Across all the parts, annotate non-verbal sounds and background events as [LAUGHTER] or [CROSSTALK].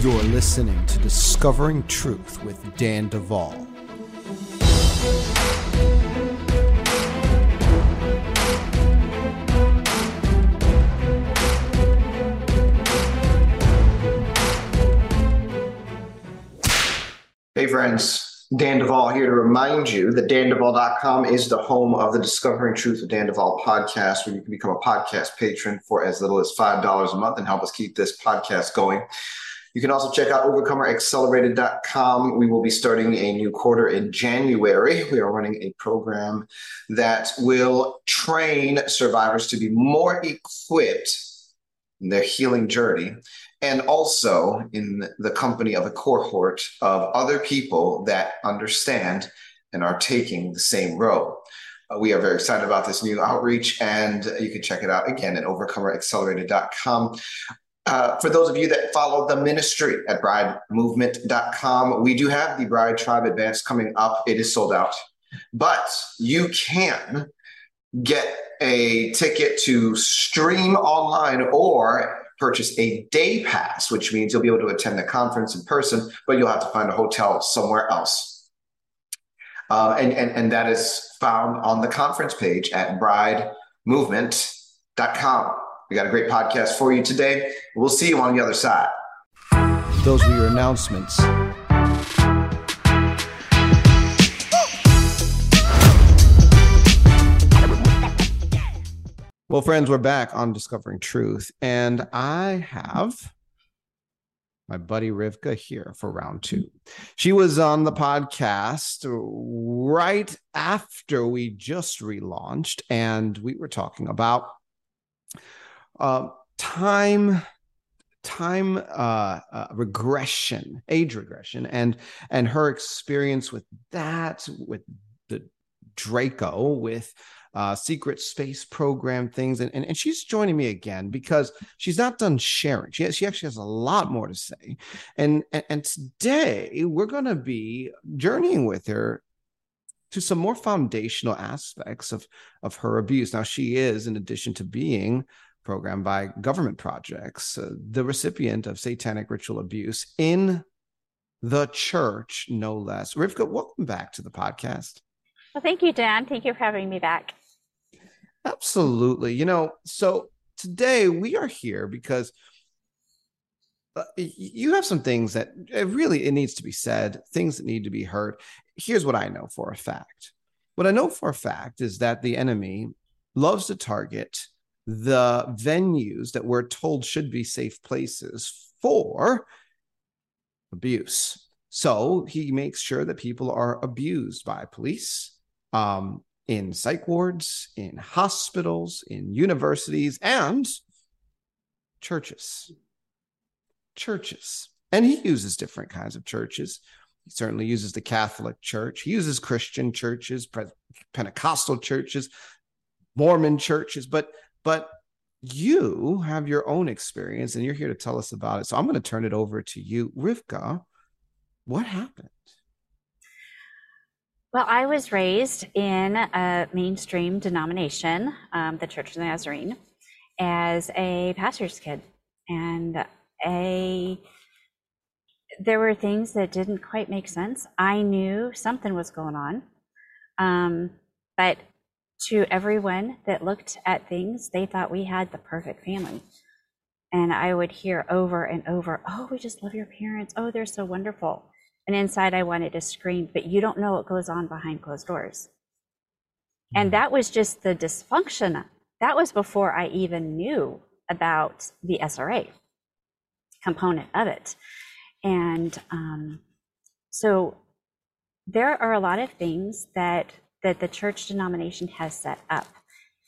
You're listening to Discovering Truth with Dan Duval. Hey, friends. Dan Duval here to remind you that danduval.com is the home of the Discovering Truth with Dan Duval podcast, where you can become a podcast patron for as little as $5 a month and help us keep this podcast going. You can also check out overcomeraccelerated.com. We will be starting a new quarter in January. We are running a program that will train survivors to be more equipped in their healing journey and also in the company of a cohort of other people that understand and are taking the same road. Uh, we are very excited about this new outreach, and you can check it out again at overcomeraccelerated.com. Uh, for those of you that follow the ministry at bridemovement.com, we do have the Bride Tribe Advance coming up. It is sold out, but you can get a ticket to stream online or purchase a day pass, which means you'll be able to attend the conference in person, but you'll have to find a hotel somewhere else. Uh, and, and, and that is found on the conference page at bridemovement.com. We got a great podcast for you today. We'll see you on the other side. Those were your announcements. Well, friends, we're back on Discovering Truth, and I have my buddy Rivkah here for round two. She was on the podcast right after we just relaunched, and we were talking about uh, time time uh, uh, regression age regression and and her experience with that with the draco with uh, secret space program things. And, and, and she's joining me again because she's not done sharing. She, has, she actually has a lot more to say. And, and, and today we're going to be journeying with her to some more foundational aspects of, of her abuse. Now, she is, in addition to being programmed by government projects, uh, the recipient of satanic ritual abuse in the church, no less. Rivkah, welcome back to the podcast. Well, thank you, Dan. Thank you for having me back. Absolutely. You know, so today we are here because uh, you have some things that really it needs to be said, things that need to be heard. Here's what I know for a fact. What I know for a fact is that the enemy loves to target the venues that we're told should be safe places for abuse. So he makes sure that people are abused by police, um, in psych wards, in hospitals, in universities, and churches. Churches. And he uses different kinds of churches. He certainly uses the Catholic Church. He uses Christian churches, Pentecostal churches, Mormon churches, but but you have your own experience and you're here to tell us about it. So I'm going to turn it over to you, Rivkah. What happened? Well, I was raised in a mainstream denomination, um, the Church of the Nazarene, as a pastor's kid, and a there were things that didn't quite make sense. I knew something was going on, um, but to everyone that looked at things, they thought we had the perfect family. And I would hear over and over, "Oh, we just love your parents. Oh, they're so wonderful." And inside, I wanted to scream, but you don't know what goes on behind closed doors. And hmm. that was just the dysfunction. That was before I even knew about the SRA component of it. And um, so there are a lot of things that that the church denomination has set up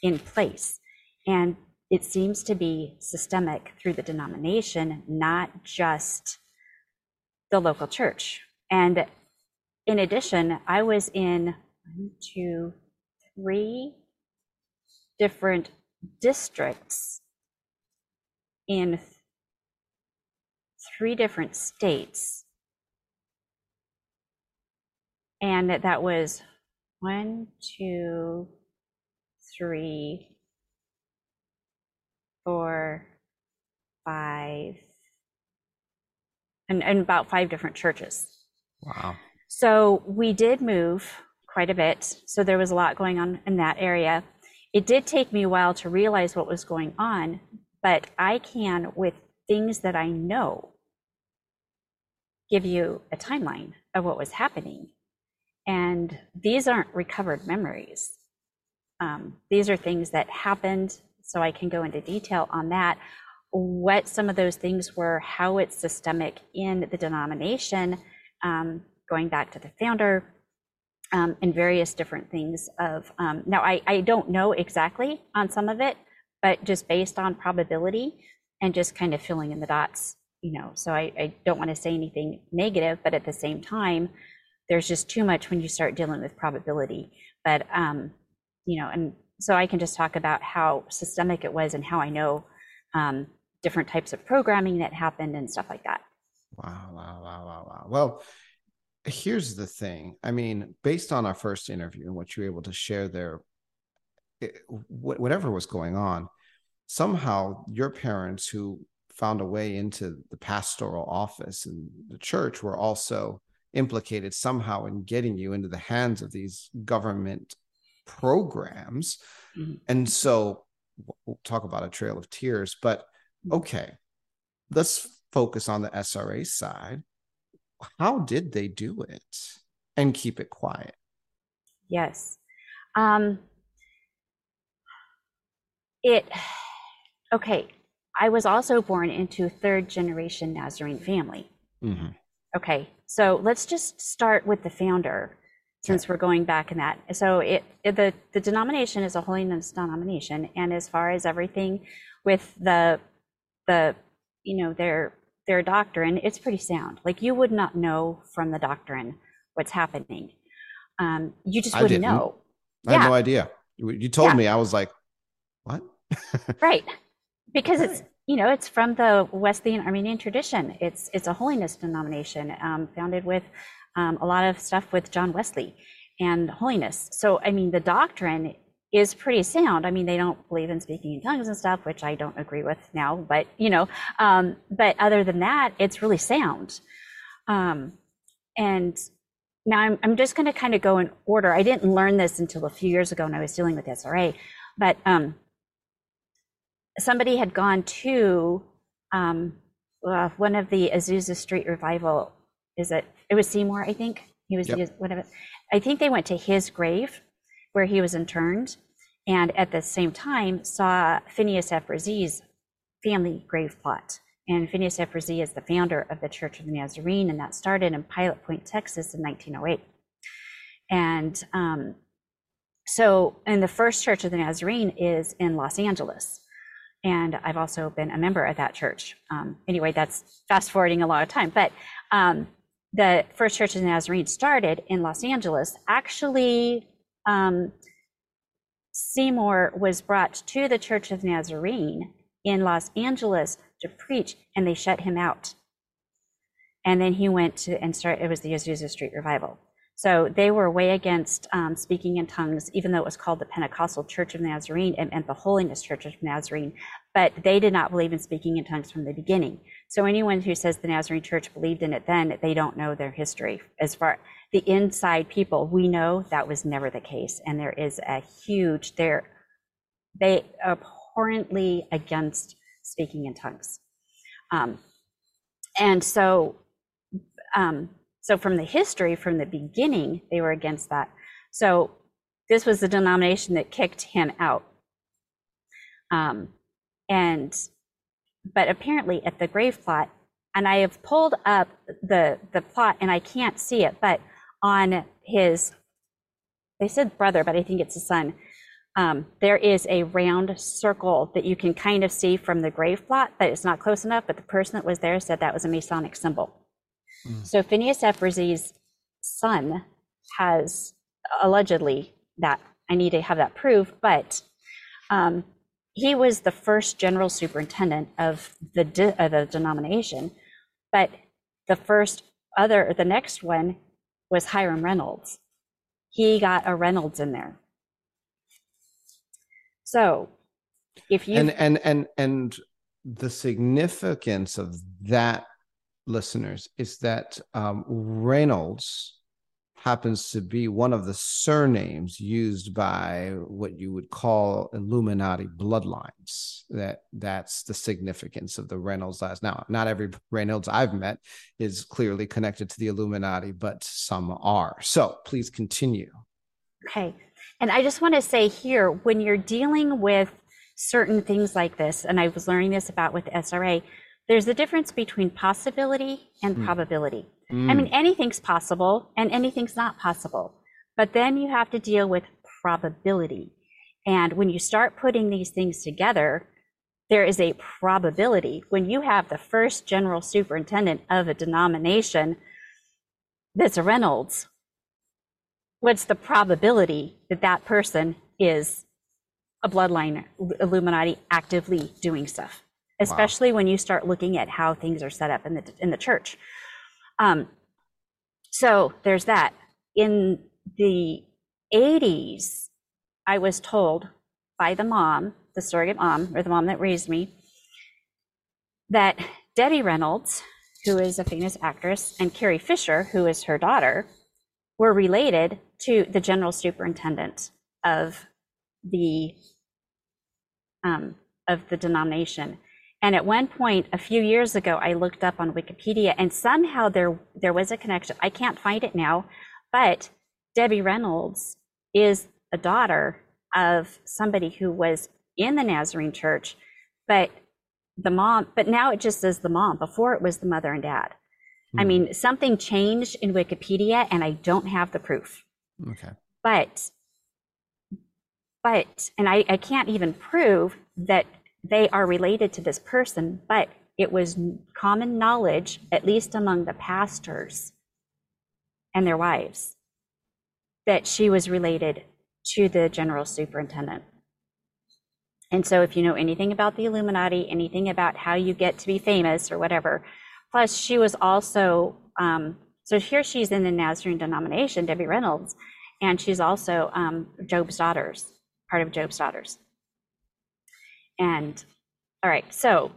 in place. And it seems to be systemic through the denomination, not just the local church. And in addition, I was in one, two, three different districts in three different states. And that was one, two, three, four, five, and, and about five different churches. Wow. So we did move quite a bit. So there was a lot going on in that area. It did take me a while to realize what was going on, but I can, with things that I know, give you a timeline of what was happening. And these aren't recovered memories. Um, these are things that happened, so I can go into detail on that. What some of those things were, how it's systemic in the denomination, um, going back to the founder, um, and various different things of um, now I, I don't know exactly on some of it but just based on probability and just kind of filling in the dots you know so i, I don't want to say anything negative but at the same time there's just too much when you start dealing with probability. But um you know and so i can just talk about how systemic it was and how i know um, different types of programming that happened and stuff like that. Wow wow wow wow wow. Well here's the thing. I mean based on our first interview and what you were able to share there it, whatever was going on somehow your parents who found a way into the pastoral office and the church were also implicated somehow in getting you into the hands of these government programs mm-hmm. and so we'll talk about a trail of tears but mm-hmm. okay let's focus on the sra side how did they do it and keep it quiet? Yes. Um, it, okay. I was also born into third generation Nazarene family. Mm-hmm. Okay. So let's just start with the founder since we're going back in that. So it, it, the the denomination is a holiness denomination, and as far as everything with the the you know their their doctrine, it's pretty sound. Like you would not know from the doctrine what's happening. Um, you just wouldn't know. I yeah. had no idea. You told yeah. me, I was like, what? [LAUGHS] right. Because it's, you know, it's from the Wesleyan Arminian tradition. It's it's a holiness denomination um, founded with um, a lot of stuff with John Wesley and holiness. So I mean, the doctrine is pretty sound. I mean, they don't believe in speaking in tongues and stuff, which I don't agree with now, but you know, um, but other than that, it's really sound. Um, and now I'm, I'm just going to kind of go in order. I didn't learn this until a few years ago when I was dealing with SRA, but um, somebody had gone to um, uh, one of the Azusa Street revival. Is it? It was Seymour, I think. He was yep. whatever. I think they went to his grave where he was interned, and at the same time saw Phineas F. Bresee's family grave plot. And Phineas F. Bresee is the founder of the Church of the Nazarene, and that started in Pilot Point, Texas in 1908. And um, so, and the first Church of the Nazarene is in Los Angeles. And I've also been a member of that church. Um, anyway, that's fast forwarding a lot of time. But um, the first Church of the Nazarene started in Los Angeles, actually um, Seymour was brought to the Church of Nazarene in Los Angeles to preach, and they shut him out. And then he went to and started. It was the Azusa Street Revival. So they were way against um, speaking in tongues, even though it was called the Pentecostal Church of Nazarene and, and the Holiness Church of Nazarene. But they did not believe in speaking in tongues from the beginning. So anyone who says the Nazarene Church believed in it then, they don't know their history as far the inside people, we know that was never the case. And there is a huge, they're, they abhorrently against speaking in tongues. Um, and so, um, so from the history, from the beginning, they were against that. So this was the denomination that kicked him out. Um, and, but apparently at the grave plot, and I have pulled up the the plot and I can't see it, but on his, they said brother, but I think it's a son. Um, there is a round circle that you can kind of see from the grave plot, but it's not close enough. But the person that was there said that was a Masonic symbol. Mm. So Phineas F. Son has allegedly that. I need to have that proved, but um, he was the first general superintendent of the de- the denomination. But the first other, the next one was Hiram Reynolds. He got a Reynolds in there. So if you and and and and the significance of that listeners is that um, Reynolds happens to be one of the surnames used by what you would call Illuminati bloodlines. That that's the significance of the Reynolds last. Now, not every Reynolds I've met is clearly connected to the Illuminati, but some are. So please continue. Okay. And I just want to say here, when you're dealing with certain things like this, and I was learning this about with SRA, there's a difference between possibility and mm. probability. Mm. I mean, anything's possible and anything's not possible. But then you have to deal with probability. And when you start putting these things together, there is a probability when you have the first general superintendent of a denomination that's a Reynolds. What's the probability that that person is a bloodline Illuminati actively doing stuff? Especially wow. when you start looking at how things are set up in the in the church. Um, so there's that. In the 80s, I was told by the mom, the surrogate mom, or the mom that raised me, that Debbie Reynolds, who is a famous actress, and Carrie Fisher, who is her daughter, were related to the general superintendent of the um, of the denomination. And at one point, a few years ago, I looked up on Wikipedia and somehow there, there was a connection. I can't find it now, but Debbie Reynolds is a daughter of somebody who was in the Nazarene church, but the mom, but now it just says the mom. Before it was the mother and dad. Hmm. I mean, something changed in Wikipedia and I don't have the proof. Okay. But, but, and I, I can't even prove that they are related to this person, but it was common knowledge, at least among the pastors and their wives, that she was related to the general superintendent. And so, if you know anything about the Illuminati, anything about how you get to be famous or whatever, plus she was also, um, so here she's in the Nazarene denomination, Debbie Reynolds, and she's also um, Job's daughters, part of Job's daughters. And all right, so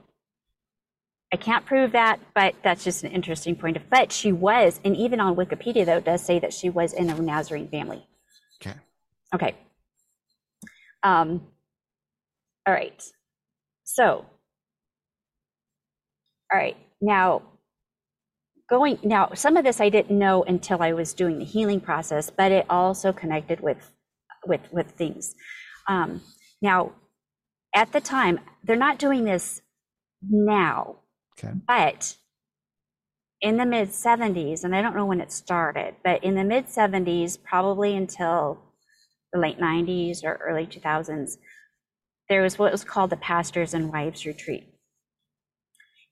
I can't prove that, but that's just an interesting point. Of, but she was, and even on Wikipedia, though, it does say that she was in a Nazarene family. Okay. Okay. Um, all right. So, all right. Now, going now, some of this I didn't know until I was doing the healing process, but it also connected with with with things. Um, now, at the time, they're not doing this now, okay. but in the mid 70s, and I don't know when it started, but in the mid 70s, probably until the late 90s or early 2000s, there was what was called the Pastors and Wives Retreat.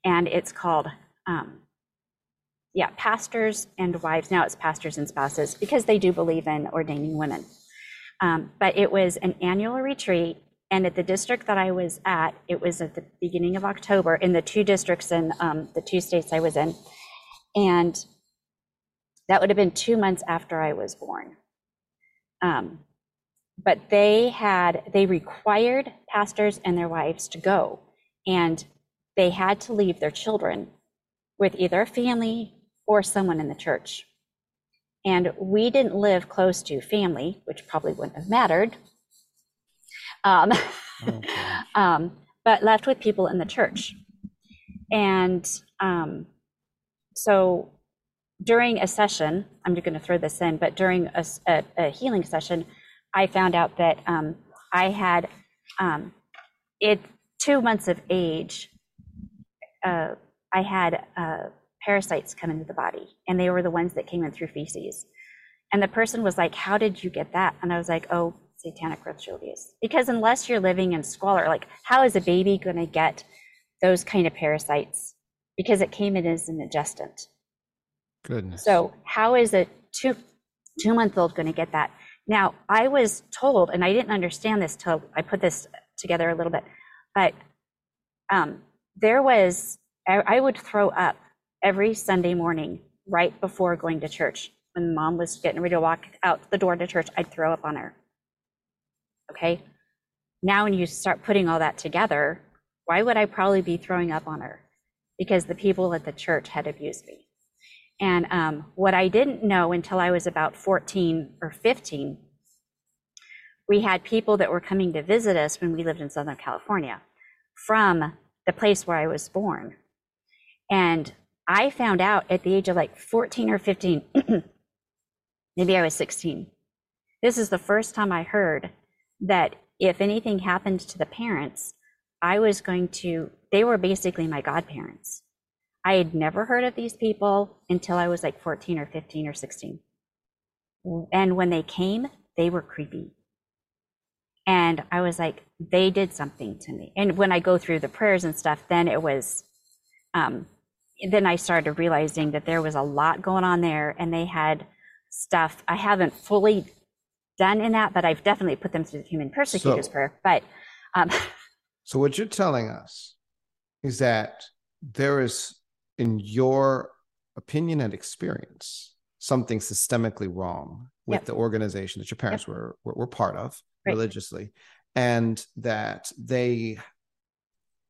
And it's called, um, yeah, Pastors and Wives. Now it's Pastors and Spouses because they do believe in ordaining women. Um, but it was an annual retreat and at the district that I was at, it was at the beginning of October in the two districts in um, the two states I was in. And that would have been two months after I was born. Um, but they had, they required pastors and their wives to go. And they had to leave their children with either a family or someone in the church. And we didn't live close to family, which probably wouldn't have mattered um, okay. [LAUGHS] um, but left with people in the church. And um, so during a session, I'm just going to throw this in, but during a, a, a healing session, I found out that um, I had um, it two months of age. Uh, I had uh, parasites come into the body, and they were the ones that came in through feces. And the person was like, "How did you get that?" And I was like, "Oh, satanic ritual abuse. Because unless you're living in squalor, like how is a baby going to get those kind of parasites? Because it came in as an adjustant. Goodness. So how is a two two month old going to get that? Now I was told, and I didn't understand this till I put this together a little bit, but um, there was I, I would throw up every Sunday morning right before going to church. When mom was getting ready to walk out the door to church, I'd throw up on her. Okay. Now, when you start putting all that together, why would I probably be throwing up on her? because the people at the church had abused me. And um, what I didn't know until I was about 14 or 15, we had people that were coming to visit us when we lived in Southern California from the place where I was born. And I found out at the age of like 14 or 15, [CLEARS THROAT] maybe I was 16. This is the first time I heard that if anything happened to the parents, I was going to, they were basically my godparents. I had never heard of these people until I was like 14 or 15 or 16. And when they came, they were creepy. And I was like, they did something to me. And when I go through the prayers and stuff, then it was, um, then I started realizing that there was a lot going on there and they had stuff I haven't fully done in that, but I've definitely put them through the human persecutor's So- prayer. But um, [LAUGHS] So what you're telling us is that there is, in your opinion and experience, something systemically wrong with Yep. the organization that your parents were, were were part of Right. religiously, and that they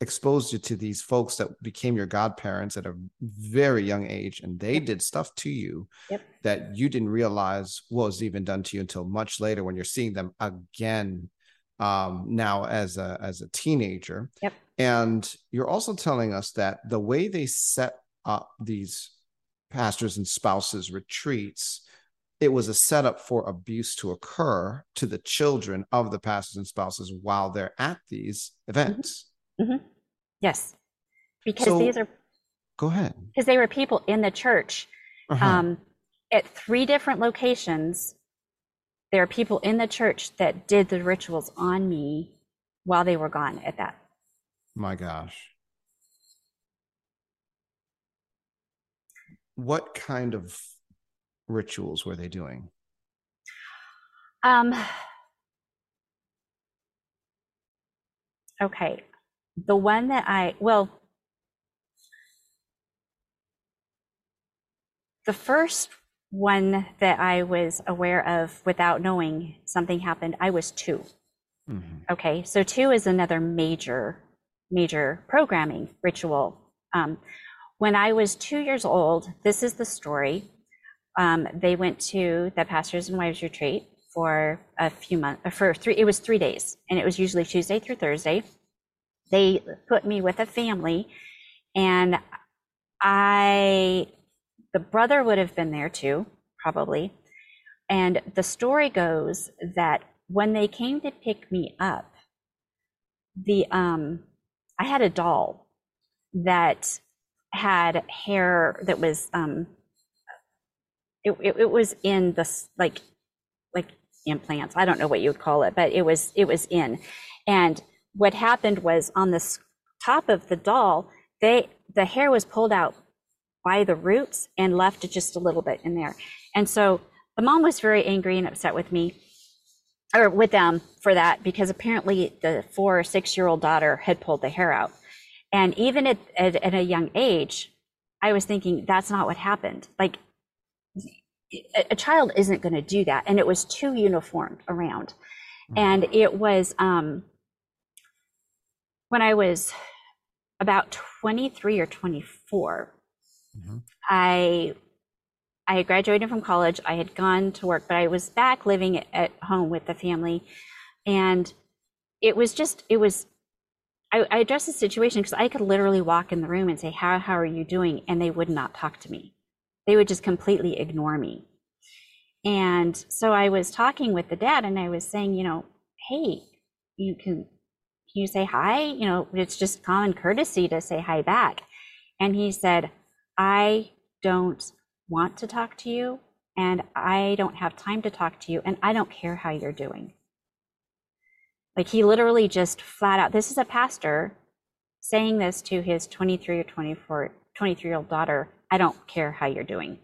exposed you to these folks that became your godparents at a very young age, and they did stuff to you Yep. that you didn't realize was even done to you until much later when you're seeing them again um, now as a as a teenager. Yep. And you're also telling us that the way they set up these pastors and spouses retreats, it was a setup for abuse to occur to the children of the pastors and spouses while they're at these events. Yes, because So- these are, Go ahead. because they were people in the church Uh-huh. um, at three different locations. There are people in the church that did the rituals on me while they were gone at that. My gosh. What kind of rituals were they doing? Um, okay. The one that I, well, the first one that I was aware of without knowing something happened, I was two. Mhm. Okay, so two is another major, major programming ritual. Um, when I was two years old, this is the story. Um, they went to the pastors and wives retreat for a few months, for three, it was three days, and it was usually Tuesday through Thursday. They put me with a family, and I, the brother would have been there too, probably. And the story goes that when they came to pick me up, the um, I had a doll that had hair that was um, it, it, it was in this like like implants. I don't know what you would call it, but it was it was in. And what happened was on the top of the doll, they the hair was pulled out by the roots and left just a little bit in there. And so the mom was very angry and upset with me or with them for that because apparently the four or six year old daughter had pulled the hair out. And even at, at, at a young age, I was thinking that's not what happened. Like a, a child isn't going to do that. And it was too uniform around. And it was um, when I was about 23 or 24, Mhm. I I had graduated from college. I had gone to work, but I was back living at- at home with the family, and it was just it was. I, I addressed the situation because I could literally walk in the room and say, "How how are you doing?" and they would not talk to me. They would just completely ignore me. And so I was talking with the dad, and I was saying, you know, hey, you can can you say hi? You know, it's just common courtesy to say hi back. And he said, I don't want to talk to you, and I don't have time to talk to you, and I don't care how you're doing. Like he literally just flat out, this is a pastor saying this to his 23 or 24, 23 year old daughter, I don't care how you're doing.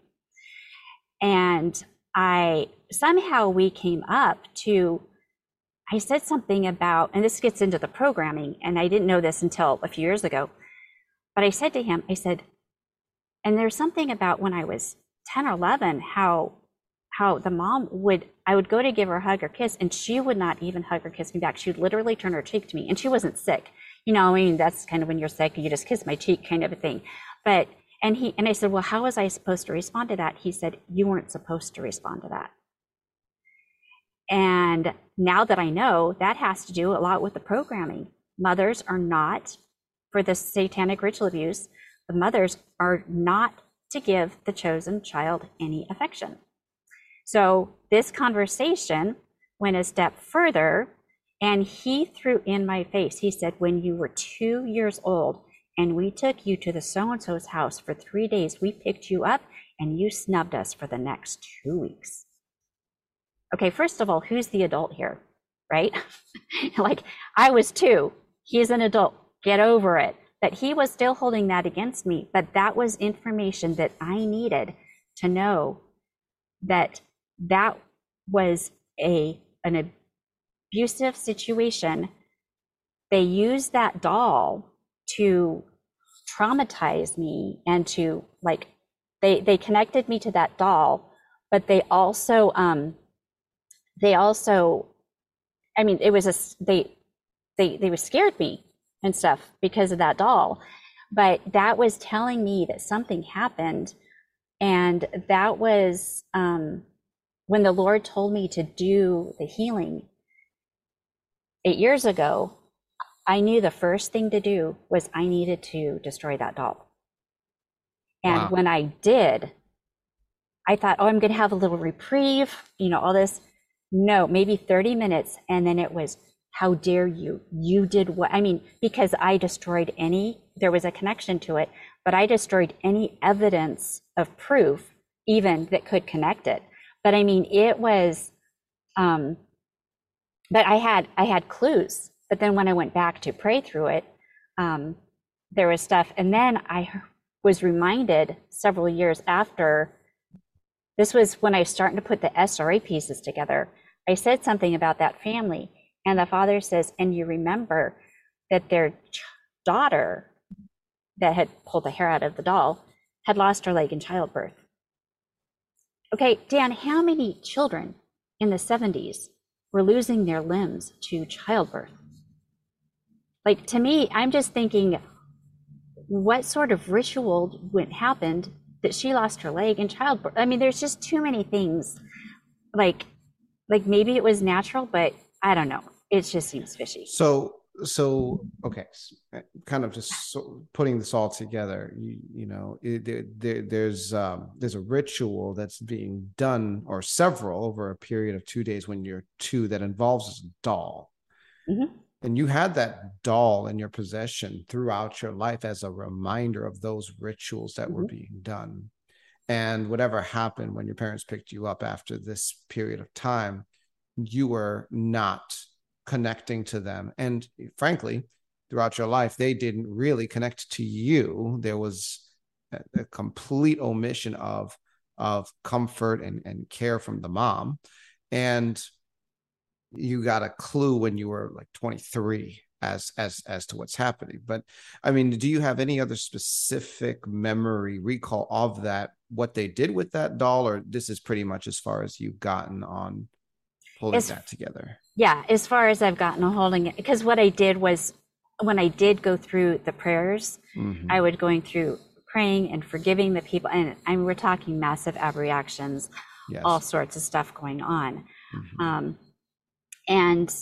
And I somehow we came up to, I said something about, and this gets into the programming, and I didn't know this until a few years ago, but I said to him, I said, and there's something about when I was 10 or 11, how how the mom would I would go to give her a hug or kiss, and she would not even hug or kiss me back. She would literally turn her cheek to me, and she wasn't sick. you know, I mean, that's kind of when you're sick, you just kiss my cheek kind of a thing. But, and he, and I said, well, how was I supposed to respond to that? He said, you weren't supposed to respond to that. And now that I know, that has to do a lot with the programming. Mothers are not, for the satanic ritual abuse, the mothers are not to give the chosen child any affection. So this conversation went a step further and he threw in my face. He said, When you were two years old and we took you to the so and so's house for three days, we picked you up and you snubbed us for the next two weeks. Okay, first of all, who's the adult here? Right? [LAUGHS] like, I was two. He's an adult. Get over it. That he was still holding that against me, but that was information that I needed to know that that was a an abusive situation, they used that doll to traumatize me and to like they they connected me to that doll, but they also um they also I mean it was a they they they was scared me and stuff because of that doll. But that was telling me that something happened and that was um when the Lord told me to do the healing eight years ago, I knew the first thing to do was I needed to destroy that doll. And wow. when I did, I thought, oh, I'm going to have a little reprieve, you know, all this. No, maybe 30 minutes. And then it was, how dare you? You did what? I mean, because I destroyed any, there was a connection to it, but I destroyed any evidence of proof, even that could connect it. But I mean, it was, um, but I had I had clues. But then when I went back to pray through it, um, there was stuff, and then I was reminded several years after. This was when I was starting to put the SRA pieces together. I said something about that family, and the father says, "And you remember that their daughter, that had pulled the hair out of the doll, had lost her leg in childbirth." Okay, Dan, how many children in the 70s were losing their limbs to childbirth. Like to me, I'm just thinking, what sort of ritual went happened that she lost her leg in childbirth? I mean, there's just too many things. Like, like maybe it was natural, but I don't know. It just seems fishy. So, so okay, kind of just so putting this all together. You, you know, it, there, there, there's um, there's a ritual that's being done, or several over a period of two days when you're two that involves a doll. Mm-hmm. And you had that doll in your possession throughout your life as a reminder of those rituals that mm-hmm. were being done. And whatever happened when your parents picked you up after this period of time, you were not connecting to them. And frankly, throughout your life, they didn't really connect to you. There was a, a complete omission of of comfort and, and care from the mom. And you got a clue when you were like 23 as as as to what's happening but i mean do you have any other specific memory recall of that what they did with that doll or this is pretty much as far as you've gotten on holding as, that together yeah as far as i've gotten on holding it because what i did was when i did go through the prayers mm-hmm. i would going through praying and forgiving the people and I mean, we're talking massive abreactions yes. all sorts of stuff going on mm-hmm. um, and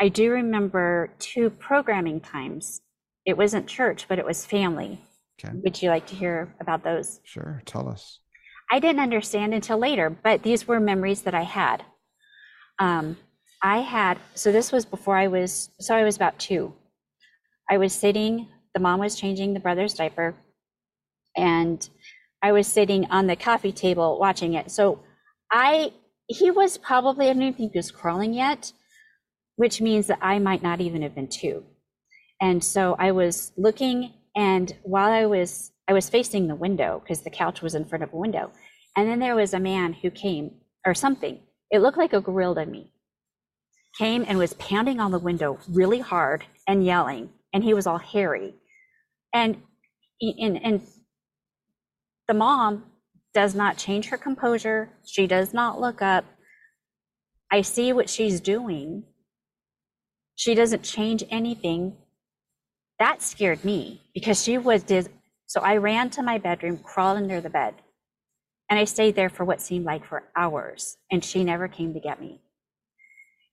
i do remember two programming times it wasn't church but it was family okay. would you like to hear about those sure tell us i didn't understand until later but these were memories that i had um, I had, so this was before I was, so I was about two. I was sitting, the mom was changing the brother's diaper, and I was sitting on the coffee table watching it. So I, he was probably, I don't even think he was crawling yet, which means that I might not even have been two. And so I was looking, and while I was, I was facing the window because the couch was in front of a window. And then there was a man who came, or something, it looked like a gorilla to me. Came and was pounding on the window really hard and yelling, and he was all hairy. And and, and the mom does not change her composure. She does not look up. I see what she's doing. She doesn't change anything. that scared me because she was did so I ran to my bedroom, crawled under the bed, and I stayed there for what seemed like for hours, and she never came to get me.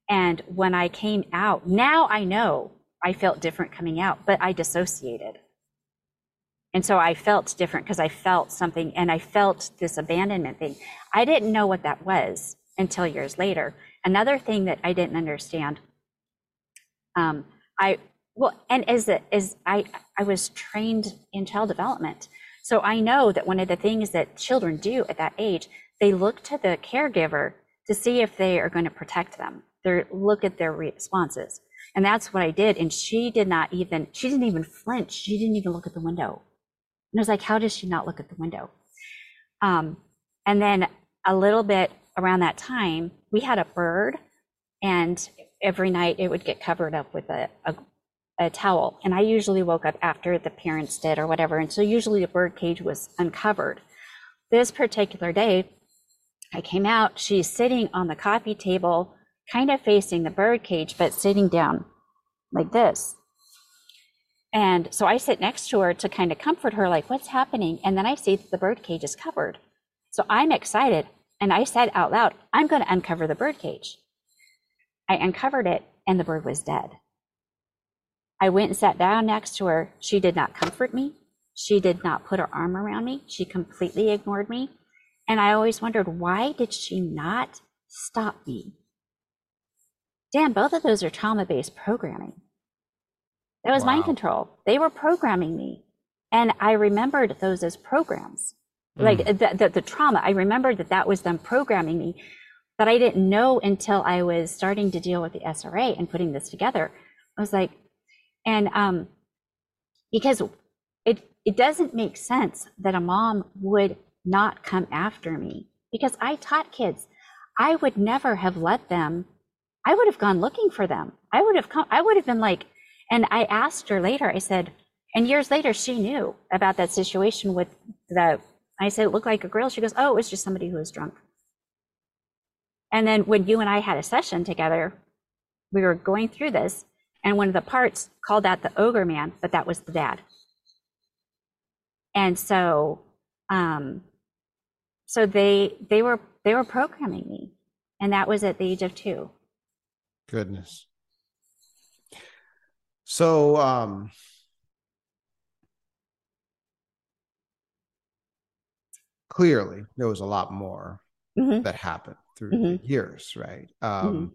And when I came out, now I know I felt different coming out, but I dissociated. And so I felt different because I felt something and I felt this abandonment thing. I didn't know what that was until years later. Another thing that I didn't understand, um, I well, and as as I I was trained in child development, so I know that one of the things that children do at that age, they look to the caregiver to see if they are going to protect them. They look at their responses, and that's what I did. And she did not even she didn't even flinch. She didn't even look at the window. And I was like, how does she not look at the window? Um, and then a little bit around that time, we had a bird, and every night it would get covered up with a, a, a towel. And I usually woke up after the parents did or whatever. And so usually the bird cage was uncovered. This particular day, I came out, she's sitting on the coffee table, kind of facing the bird cage, but sitting down like this. And so I sit next to her to kind of comfort her, like, what's happening? And then I see that the bird cage is covered. So I'm excited. And I said out loud, I'm going to uncover the bird cage. I uncovered it, and the bird was dead. I went and sat down next to her. She did not comfort me. She did not put her arm around me. She completely ignored me. And I always wondered, why did she not stop me? Damn, both of those are trauma based programming. That was wow. mind control. They were programming me. And I remembered those as programs. Mm. Like the, the, the trauma, I remembered that that was them programming me. But I didn't know until I was starting to deal with the SRA and putting this together. I was like, and um, because it it doesn't make sense that a mom would not come after me because I taught kids. I would never have let them. I would have gone looking for them. I would have come. I would have been like, and I asked her later, I said, and years later, she knew about that situation with the, I said, it looked like a girl. She goes, oh, it was just somebody who was drunk. And then when you and I had a session together, we were going through this, and one of the parts called that the ogre man, but that was the dad. And so, um, so they they were they were programming me, and that was at the age of two. Goodness. So, um, clearly there was a lot more mm-hmm. that happened through mm-hmm. the years, right? Um, mm-hmm.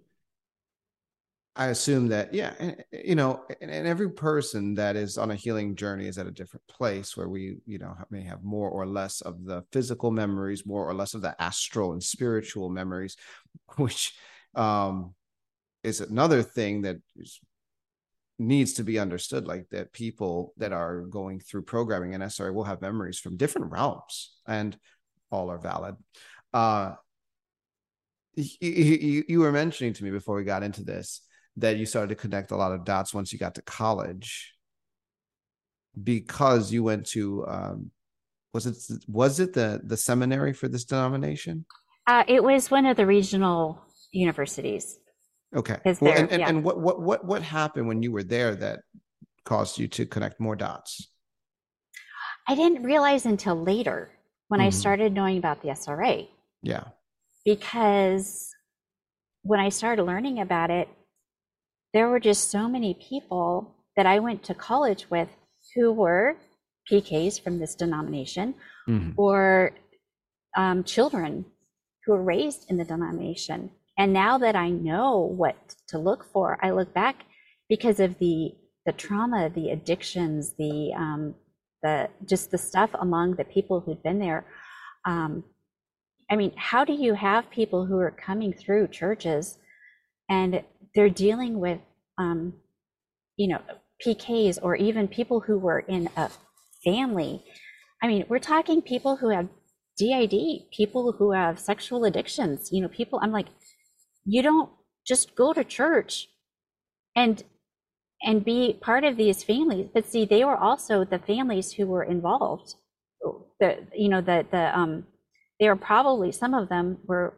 I assume that, yeah, you know, and, and, every person that is on a healing journey is at a different place where we, you know, may have more or less of the physical memories, more or less of the astral and spiritual memories, [LAUGHS] which um, is another thing that is needs to be understood like that people that are going through programming and SRA will have memories from different realms and all are valid. Uh, you, you, were mentioning to me before we got into this that you started to connect a lot of dots once you got to college because you went to um, was it was it the the seminary for this denomination? Uh, it was one of the regional universities. Okay. Well, and, and, yeah. and what, what, what, what happened when you were there that caused you to connect more dots? I didn't realize until later when mm-hmm. I started knowing about the SRA. Yeah. Because when I started learning about it, there were just so many people that I went to college with who were PKs from this denomination mm-hmm. or um, children who were raised in the denomination and now that I know what to look for, I look back because of the the trauma, the addictions, the um, the just the stuff among the people who'd been there. Um, I mean, how do you have people who are coming through churches and they're dealing with, um, you know, PKs or even people who were in a family? I mean, we're talking people who have DID, people who have sexual addictions. You know, people. I'm like, you don't just go to church and and be part of these families but see they were also the families who were involved the you know the the um they were probably some of them were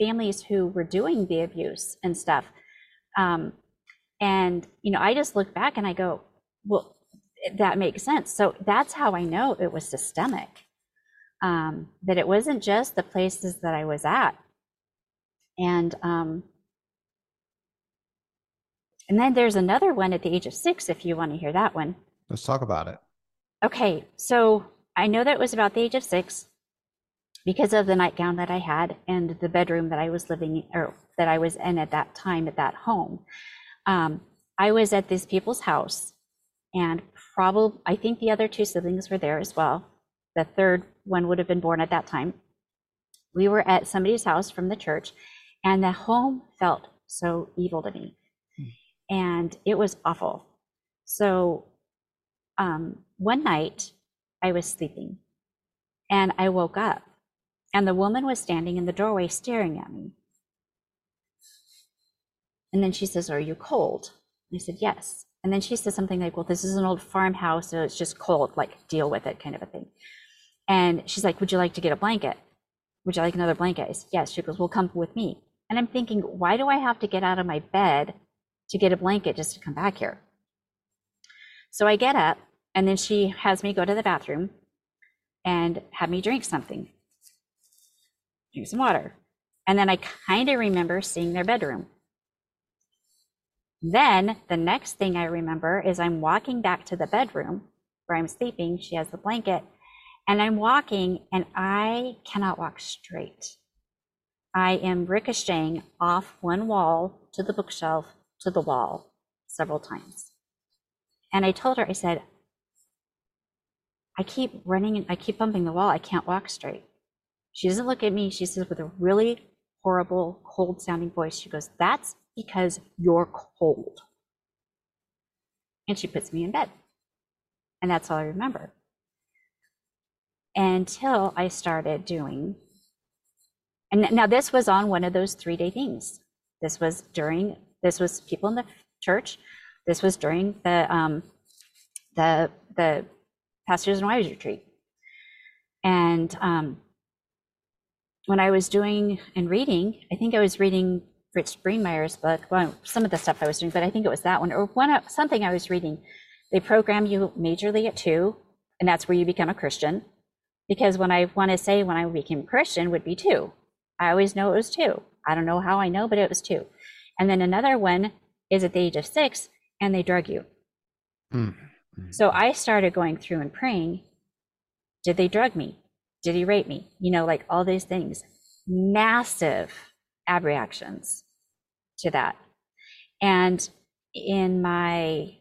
families who were doing the abuse and stuff um and you know i just look back and i go well, that makes sense. So that's how I know it was systemic. Um, that it wasn't just the places that I was at. And um, and then there's another one at the age of six, if you want to hear that one. Let's talk about it. Okay, so I know that it was about the age of six because of the nightgown that I had and the bedroom that I was living or that I was in at that time at that home. Um, I was at these people's house, and probably I think the other two siblings were there as well. The third one would have been born at that time. We were at somebody's house from the church, and the home felt so evil to me, and it was awful. So, um, one night I was sleeping, and I woke up, and the woman was standing in the doorway staring at me. And then she says, Are you cold? I said, Yes. And then she says something like, Well, this is an old farmhouse, so it's just cold, like deal with it, kind of a thing. And she's like, Would you like to get a blanket? Would you like another blanket? I said, Yes. She goes, Well, come with me. And I'm thinking, Why do I have to get out of my bed to get a blanket just to come back here? So I get up, and then she has me go to the bathroom and have me drink something, drink some water. And then I kind of remember seeing their bedroom. Then the next thing I remember is I'm walking back to the bedroom where I'm sleeping. She has the blanket, and I'm walking, and I cannot walk straight. I am ricocheting off one wall to the bookshelf to the wall several times. And I told her, I said, I keep running and I keep bumping the wall. I can't walk straight. She doesn't look at me. She says with a really horrible, cold sounding voice, she goes, That's because you're cold. And she puts me in bed. And that's all I remember. Until I started doing, and now this was on one of those three day things. This was during, this was people in the church. This was during the, um, the, the pastors and wives retreat. And um, when I was doing and reading, I think I was reading Rich Breenmeyer's book, well, some of the stuff I was doing, but I think it was that one or one something I was reading. They program you majorly at two, and that's where you become a Christian. Because when I want to say when I became a Christian would be two. I always know it was two. I don't know how I know, but it was two. And then another one is at the age of six, and they drug you. Mm-hmm. So I started going through and praying. Did they drug me? Did he rape me? You know, like all these things. Massive abreactions to that. And in my,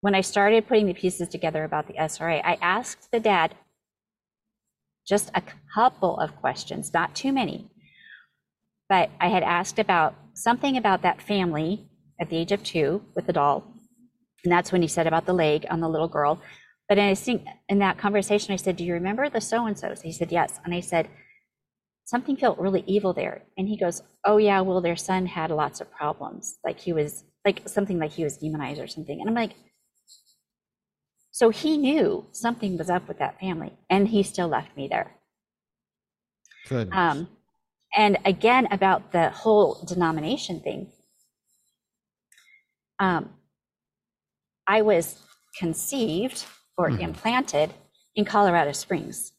when I started putting the pieces together about the SRA, I asked the dad just a couple of questions, not too many. But I had asked about something about that family at the age of two with the doll. And that's when he said about the leg on the little girl. But I think in that conversation, I said, Do you remember the so and so's? He said, Yes. And I said, something felt really evil there. And he goes, Oh, yeah, well, their son had lots of problems. Like he was, like something like he was demonized or something. And I'm like, So he knew something was up with that family, and he still left me there. Good. Um, and again, about the whole denomination thing, um, I was conceived or mm-hmm. implanted in Colorado Springs.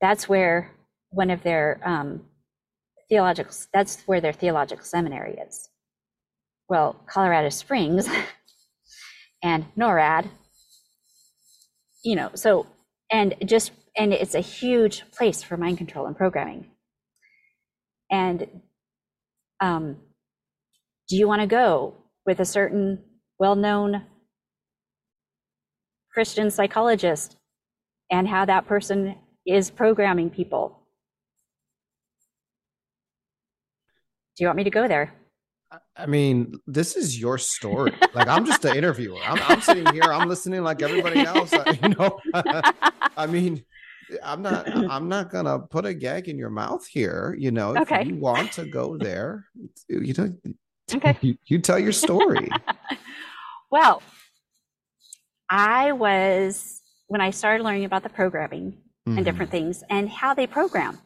That's where one of their um, theological that's where their theological seminary is. Well colorado springs [LAUGHS] and norad you know so and just and it's a huge place for mind control and programming. And um, do you want to go with a certain well-known christian psychologist and how that person is programming people. Do you want me to go there? I mean, this is your story. Like I'm just an interviewer. I'm, I'm sitting here. I'm listening like everybody else. You know, [LAUGHS] I mean, I'm not. I'm not gonna put a gag in your mouth here. You know, if okay. you want to go there, you know, okay. you, you tell your story. [LAUGHS] well, I was when I started learning about the programming mm-hmm. and different things and how they program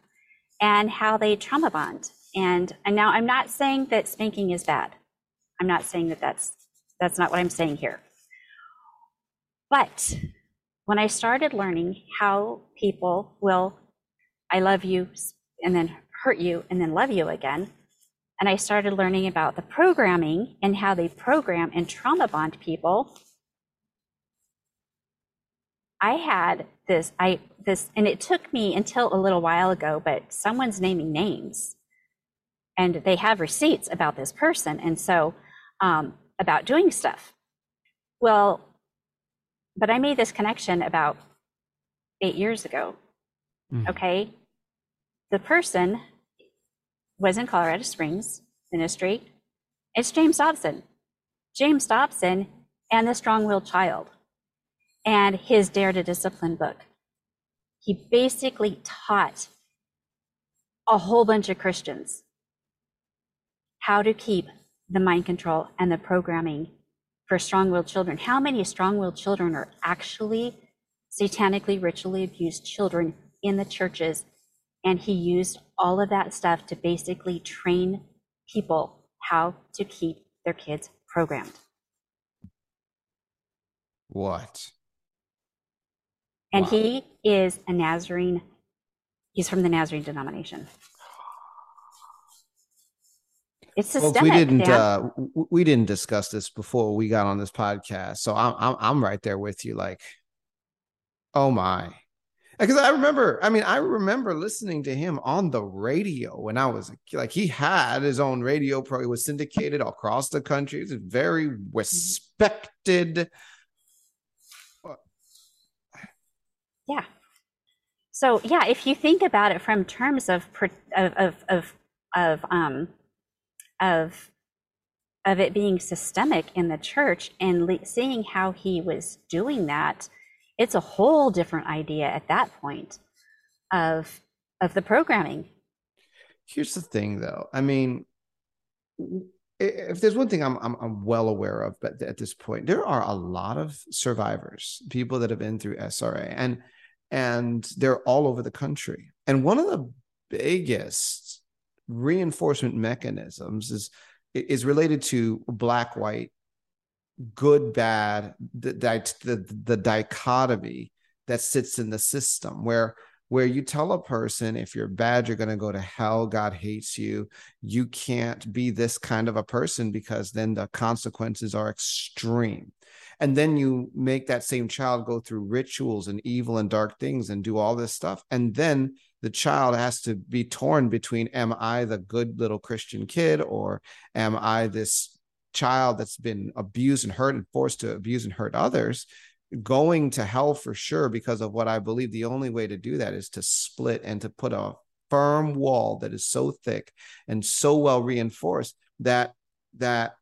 and how they trauma bond. And, and now I'm not saying that spanking is bad. I'm not saying that that's, that's not what I'm saying here. But when I started learning how people will, I love you, and then hurt you, and then love you again, and I started learning about the programming and how they program and trauma bond people, I had this, I this, and it took me until a little while ago, but someone's naming names, and they have receipts about this person, and so um, about doing stuff. Well, but I made this connection about eight years ago. Mhm. Okay, the person was in Colorado Springs Ministry. It's James Dobson. James Dobson and the Strong Willed Child and his Dare to Discipline book. He basically taught a whole bunch of Christians how to keep the mind control and the programming for strong willed children. How many strong willed children are actually satanically, ritually abused children in the churches? And he used all of that stuff to basically train people how to keep their kids programmed. What? And Wow. he is a Nazarene. He's from the Nazarene denomination. It's systemic. we didn't uh we didn't discuss this before we got on this podcast. So I'm I'm I'm right there with you like oh my. Because I remember, I mean, I remember listening to him on the radio when I was a kid. like he had his own radio pro. He was syndicated across the country. He's a very respected. Yeah. So yeah, if you think about it from terms of of of of um of of it being systemic in the church and le- seeing how he was doing that, it's a whole different idea at that point of of the programming. Here's the thing, though. I mean, if there's one thing I'm, I'm I'm well aware of, but at this point, there are a lot of survivors, people that have been through SRA, and and they're all over the country. And one of the biggest reinforcement mechanisms is is related to black white, good bad, the the, the dichotomy that sits in the system where where you tell a person if you're bad you're going to go to hell god hates you you can't be this kind of a person because then the consequences are extreme and then you make that same child go through rituals and evil and dark things and do all this stuff. And then the child has to be torn between am i the good little christian kid or am i this child that's been abused and hurt and forced to abuse and hurt others? Going to hell for sure because of what I believe the only way to do that is to split and to put a firm wall that is so thick and so well reinforced that that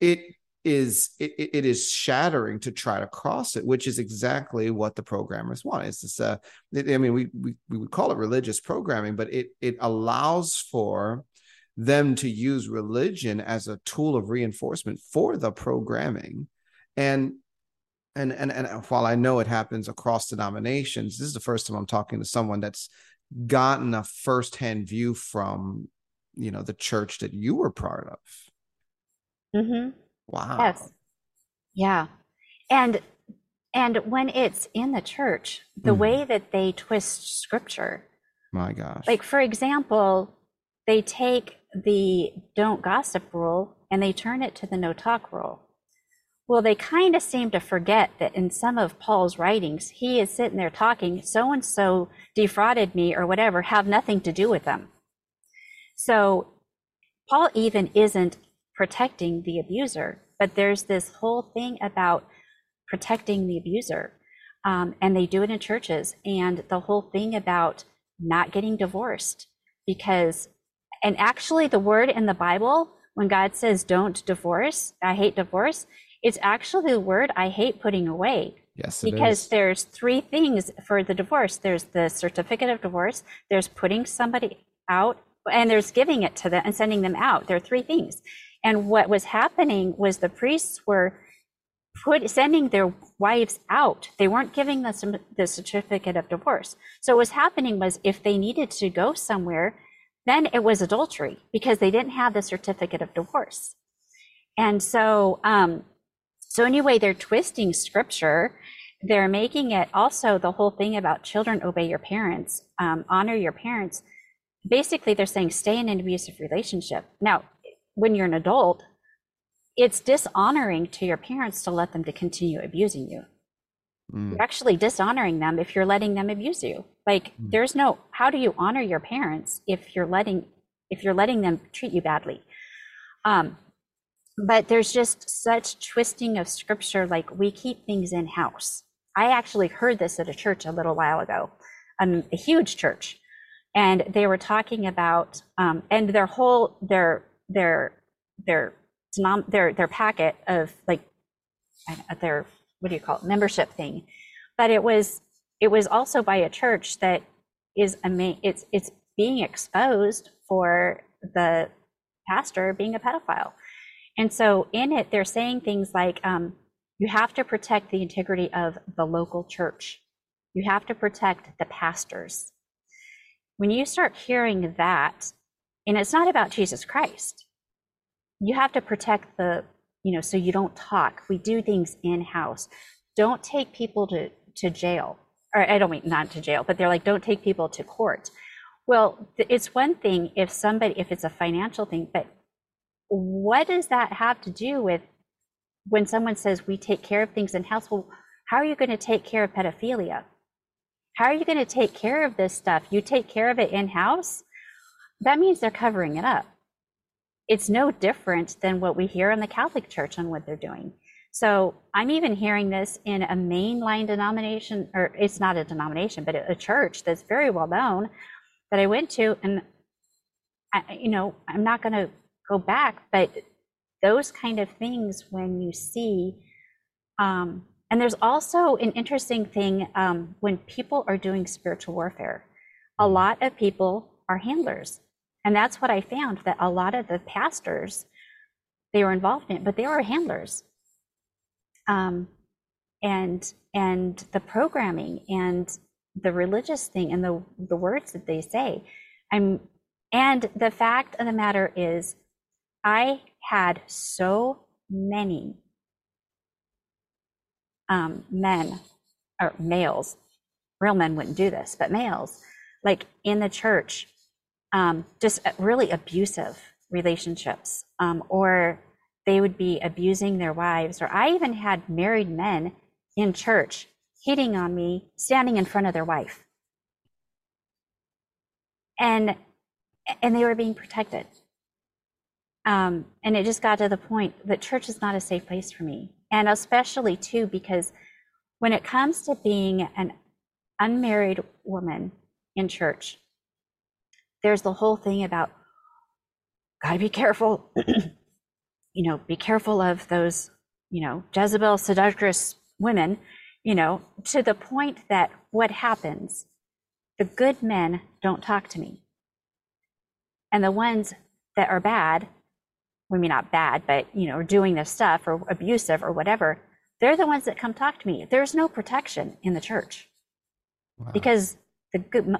it is it, it is shattering to try to cross it which is exactly what the programmers want it's this uh i mean we, we we would call it religious programming but it it allows for them to use religion as a tool of reinforcement for the programming and and and and while I know it happens across denominations, this is the first time I'm talking to someone that's gotten a firsthand view from you know the church that you were part of. Mm-hmm. Wow. Yes. Yeah. And and when it's in the church, the Mhm. way that they twist scripture, My gosh. like for example, they take the don't gossip rule and they turn it to the no talk rule. Well, they kind of seem to forget that in some of Paul's writings, he is sitting there talking, so and so defrauded me or whatever, have nothing to do with them. So Paul even isn't protecting the abuser, but there's this whole thing about protecting the abuser. Um, and they do it in churches. And the whole thing about not getting divorced because, and actually, the word in the Bible, when God says, don't divorce, I hate divorce, it's actually the word I hate putting away yes, because is. there's three things for the divorce there's the certificate of divorce there's putting somebody out and there's giving it to them and sending them out there are three things and what was happening was the priests were put sending their wives out they weren't giving them the certificate of divorce so what was happening was if they needed to go somewhere then it was adultery because they didn't have the certificate of divorce and so um so anyway they're twisting scripture they're making it also the whole thing about children obey your parents, um, honor your parents. Basically, they're saying stay in an abusive relationship. Now, when you're an adult, it's dishonoring to your parents to let them to continue abusing you. Mm. You're actually dishonoring them if you're letting them abuse you. Like mm. there's no how do you honor your parents if you're letting if you're letting them treat you badly. Um, but there's just such twisting of scripture like we keep things in house. I actually heard this at a church a little while ago, um, a huge church, and they were talking about um, and their whole their their their their their packet of like their what do you call it membership thing. But it was it was also by a church that is ama- it's it's being exposed for the pastor being a pedophile. And so in it they're saying things like um, you have to protect the integrity of the local church. You have to protect the pastors. When you start hearing that and it's not about jesus christ. You have to protect the you know so you don't talk. We do things in house don't take people to to jail. Or i don't mean not to jail but they're like don't take people to court. Well it's one thing if somebody if it's a financial thing but what does that have to do with when someone says we take care of things in house well how are you going to take care of pedophilia? How are you going to take care of this stuff? You take care of it in house that means they're covering it up it's no different than what we hear in the Catholic Church on what they're doing. So I'm even hearing this in a mainline denomination, or it's not a denomination, but a church that's very well known that I went to. And, I, you know, I'm not going to go back, but those kind of things when you see, um, and there's also an interesting thing um, when people are doing spiritual warfare, a lot of people are handlers and that's what I found that a lot of the pastors, they were involved in it, but they were handlers. Um, and and the programming and the religious thing and the the words that they say. I'm and the fact of the matter is I had so many um, men or males, real men wouldn't do this, but males, like in the church um, just really abusive relationships, um, or they would be abusing their wives. Or I even had married men in church hitting on me, standing in front of their wife, and and they were being protected. Um, and it just got to the point that church is not a safe place for me, and especially too because when it comes to being an unmarried woman in church there's the whole thing about gotta be careful, [CLEARS THROAT] you know, be careful of those, you know, Jezebel seductress women, you know, to the point that what happens, the good men don't talk to me. And the ones that are bad, I mean, not bad, but, you know, are doing this stuff or abusive or whatever, they're the ones that come talk to me. There's no protection in the church wow. because the good,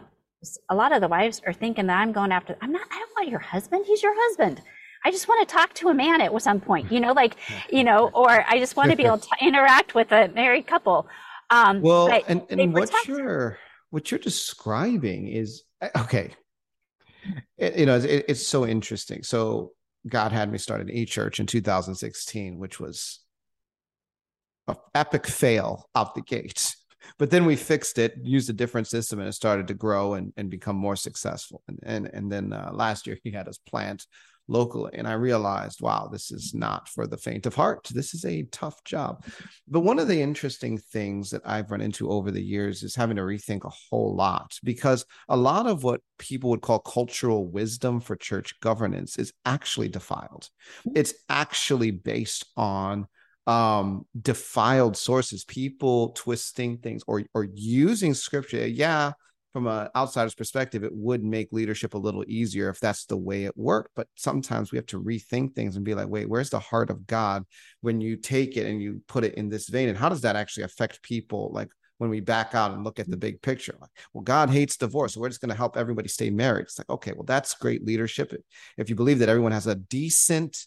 a lot of the wives are thinking that I'm going after, I'm not, I don't want your husband. He's your husband. I just want to talk to a man at some point, you know, like, you know, [LAUGHS] or I just want to be able to interact with a married couple. Um, well, and, and what you're, what you're describing is, okay. It, you know, it, it's so interesting. So God had me start an e church in 2016, which was an epic fail out the gate but then we fixed it, used a different system, and it started to grow and, and become more successful. And and and then uh, last year he had us plant locally, and I realized, wow, this is not for the faint of heart. This is a tough job. But one of the interesting things that I've run into over the years is having to rethink a whole lot because a lot of what people would call cultural wisdom for church governance is actually defiled. It's actually based on um, defiled sources, people twisting things or or using scripture. Yeah, from an outsider's perspective, it would make leadership a little easier if that's the way it worked. But sometimes we have to rethink things and be like, wait, where's the heart of God when you take it and you put it in this vein? And how does that actually affect people? Like when we back out and look at the big picture, like, well, God hates divorce. So we're just going to help everybody stay married. It's like, okay, well, that's great leadership. If you believe that everyone has a decent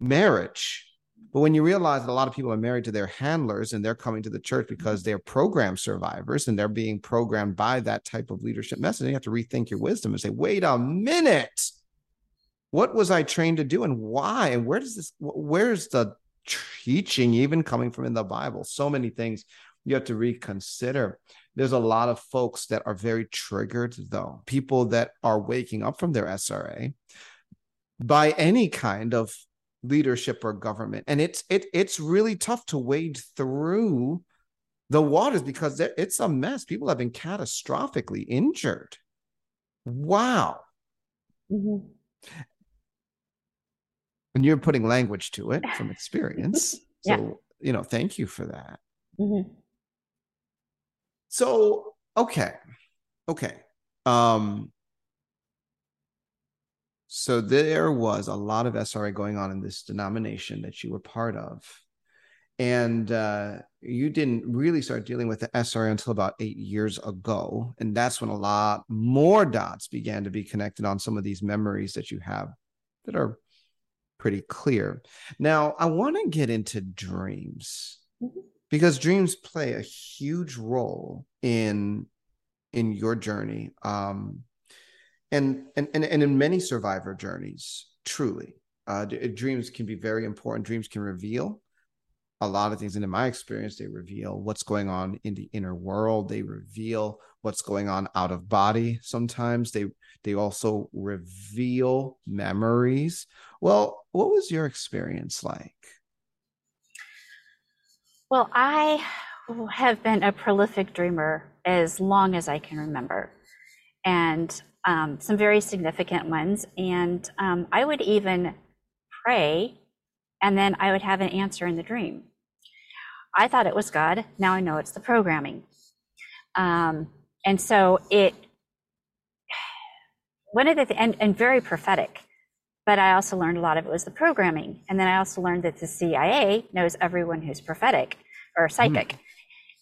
marriage, But when you realize that a lot of people are married to their handlers and they're coming to the church mm-hmm. because they're program survivors and they're being programmed by that type of leadership message, you have to rethink your wisdom and say, wait a minute. What was I trained to do and why? And where does this, where's the teaching even coming from in the Bible? So many things you have to reconsider. There's a lot of folks that are very triggered, though, people that are waking up from their SRA by any kind of leadership or government. And it's it it's really tough to wade through the waters because it's a mess. People have been catastrophically injured. Wow. Mm-hmm. and you're putting language to it from experience. [LAUGHS] Yeah. so you know thank you for that. Mm-hmm. so okay. Okay. Um so there was a lot of SRA going on in this denomination that you were part of. And uh, you didn't really start dealing with the SRA until about eight years ago. And that's when a lot more dots began to be connected on some of these memories that you have that are pretty clear. Now, I want to get into dreams mm-hmm. because dreams play a huge role in in your journey. Um, and and and, and in many survivor journeys truly uh, dreams can be very important. Dreams can reveal a lot of things. And in my experience they reveal what's going on in the inner world. They reveal what's going on out of body sometimes. They they also reveal memories. Well what was your experience like? Well i have been a prolific dreamer as long as i can remember. And um, some very significant ones. And um, I would even pray, and then I would have an answer in the dream. I thought it was God. Now I know it's the programming. Um, and so it, one of the, th- and, and very prophetic, but I also learned a lot of it was the programming. And then I also learned that the CIA knows everyone who's prophetic or psychic. Mm.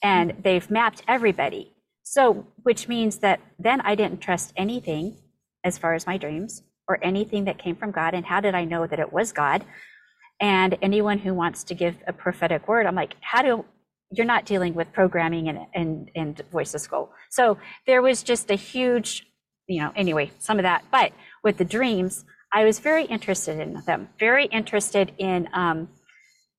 And they've mapped everybody so, which means that then I didn't trust anything as far as my dreams or anything that came from God. And how did I know that it was God? And anyone who wants to give a prophetic word, I'm like, how do you're not dealing with programming and and and voice to skull. So there was just a huge, you know, anyway, some of that. But with the dreams, I was very interested in them, very interested in um,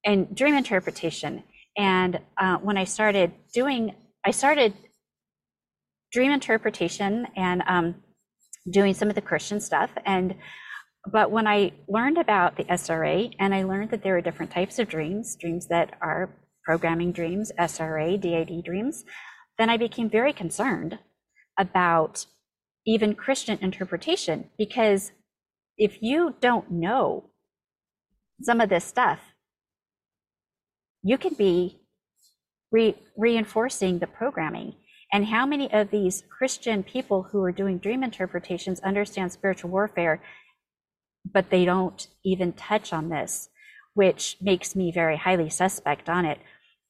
in dream interpretation. And uh, when I started doing, I started dream interpretation and um, doing some of the Christian stuff. And but when I learned about the SRA and I learned that there are different types of dreams, dreams that are programming dreams, SRA, DID dreams, then I became very concerned about even Christian interpretation because if you don't know some of this stuff, you can be re- reinforcing the programming. And how many of these Christian people who are doing dream interpretations understand spiritual warfare, but they don't even touch on this, which makes me very highly suspect on it.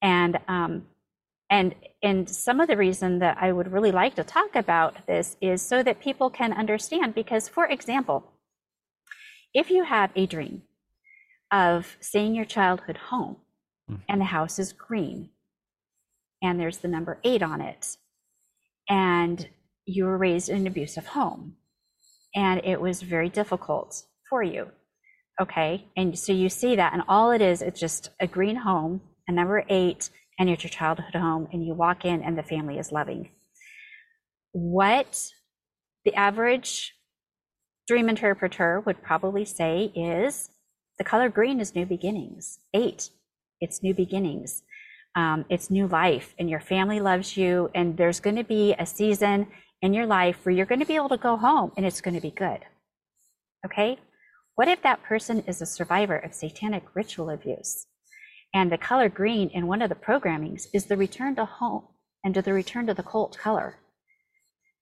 And um, and and some of the reason that I would really like to talk about this is so that people can understand. Because, for example, if you have a dream of seeing your childhood home mm-hmm. and the house is green and there's the number eight on it and you were raised in an abusive home and it was very difficult for you. Okay. And so you see that, and all it is, it's just a green home, a number eight, and it's your childhood home, and you walk in and the family is loving. What the average dream interpreter would probably say is the color green is new beginnings. Eight, it's new beginnings um, it's new life and your family loves you and there's going to be a season in your life where you're going to be able to go home and it's going to be good okay what if that person is a survivor of satanic ritual abuse and the color green in one of the programmings is the return to home and to the return to the cult color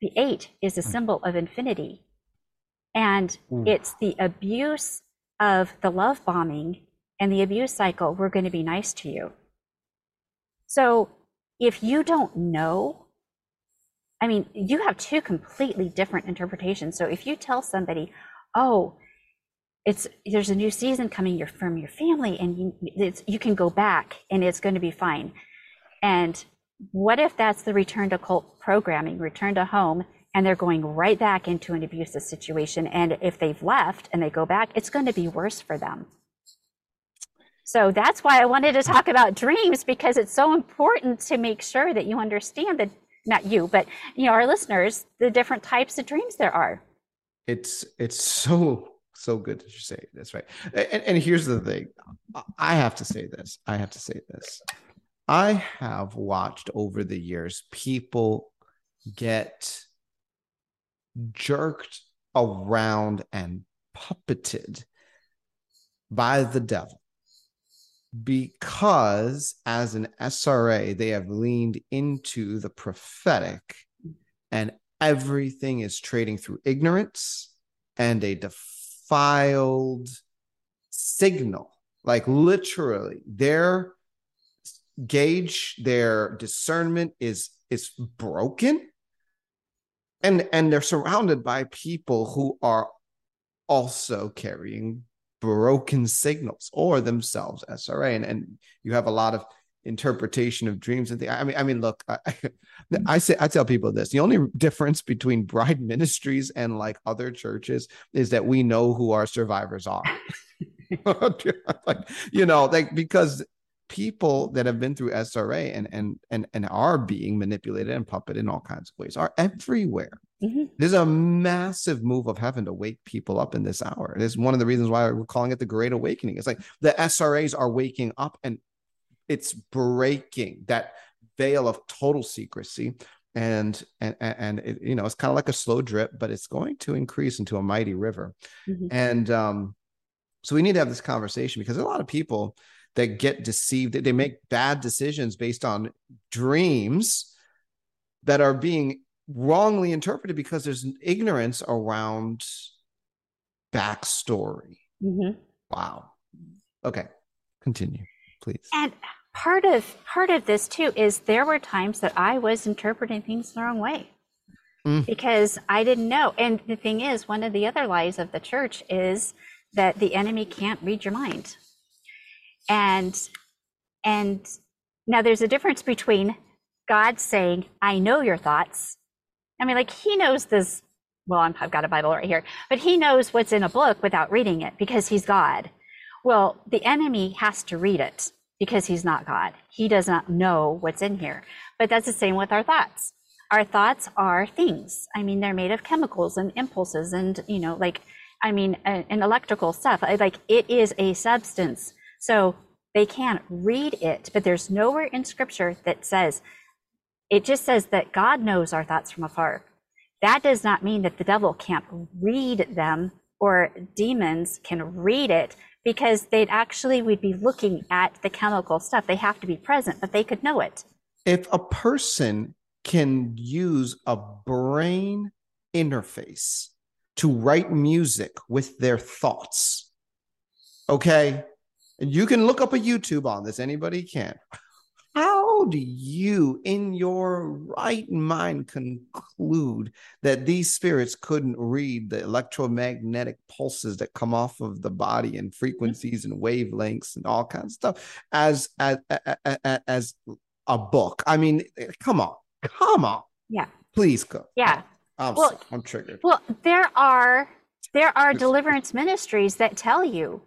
the eight is a hmm. symbol of infinity and mm. it's the abuse of the love bombing and the abuse cycle we're going to be nice to you so if you don't know, I mean, you have two completely different interpretations. So if you tell somebody, oh, it's there's a new season coming from your family and you you can go back and it's going to be fine and what if that's the return to cult programming return to home and they're going right back into an abusive situation and if they've left and they go back it's going to be worse for them so that's why i wanted to talk about dreams because it's so important to make sure that you understand that not you but you know our listeners the different types of dreams there are. It's it's so so good that you say that's right? And, and here's the thing. I have to say this. I have to say this. I have watched over the years people get jerked around and puppeted by the devil because as an SRA, they have leaned into the prophetic and everything is trading through ignorance and a defiled signal. Like literally, their gauge, their discernment is is broken. And and they're surrounded by people who are also carrying broken signals or themselves SRA. And, and you have a lot of interpretation of dreams and things. I mean, I mean, look, I, [LAUGHS] mm-hmm. I say I tell people this: the only difference between Bride [LAUGHS] Ministries and like other churches is that we know who our survivors are. [LAUGHS] like, you know, like because people that have been through SRA and and and and are being manipulated and puppeted in all kinds of ways are everywhere. Mm-hmm. There's a massive move of heaven to wake people up in this hour. It is one of the reasons why we're calling it the Great Awakening. It's like the SRAs are waking up and it's breaking that veil of total secrecy and and and it, you know it's kind of like a slow drip but it's going to increase into a mighty river mm-hmm. and um so we need to have this conversation because a lot of people that get deceived they make bad decisions based on dreams that are being wrongly interpreted because there's ignorance around backstory mm-hmm. wow okay continue please and part of part of this too is there were times that I was interpreting things the wrong way mm. because I didn't know. And the thing is, one of the other lies of the church is that the enemy can't read your mind. And and now there's a difference between God saying, "I know your thoughts." I mean, like He knows this. Well, i have got a Bible right here, but He knows what's in a book without reading it because He's God. Well, the enemy has to read it because he's not God. He does not know what's in here. But that's the same with our thoughts. Our thoughts are things. I mean, they're made of chemicals and impulses and, you know, like, I mean, uh, and electrical stuff. Like, it is a substance. So they can't read it, but there's nowhere in scripture that says, it just says that God knows our thoughts from afar. That does not mean that the devil can't read them or demons can read it because they'd actually we'd be looking at the chemical stuff they have to be present but they could know it if a person can use a brain interface to write music with their thoughts okay and you can look up a youtube on this anybody can how do you, in your right mind, conclude that these spirits couldn't read the electromagnetic pulses that come off of the body and frequencies and wavelengths and all kinds of stuff as as as, as a book? I mean, come on, come on. Yeah. Please go. Yeah. I'm, well, I'm triggered. Well, there are there are deliverance ministries that tell you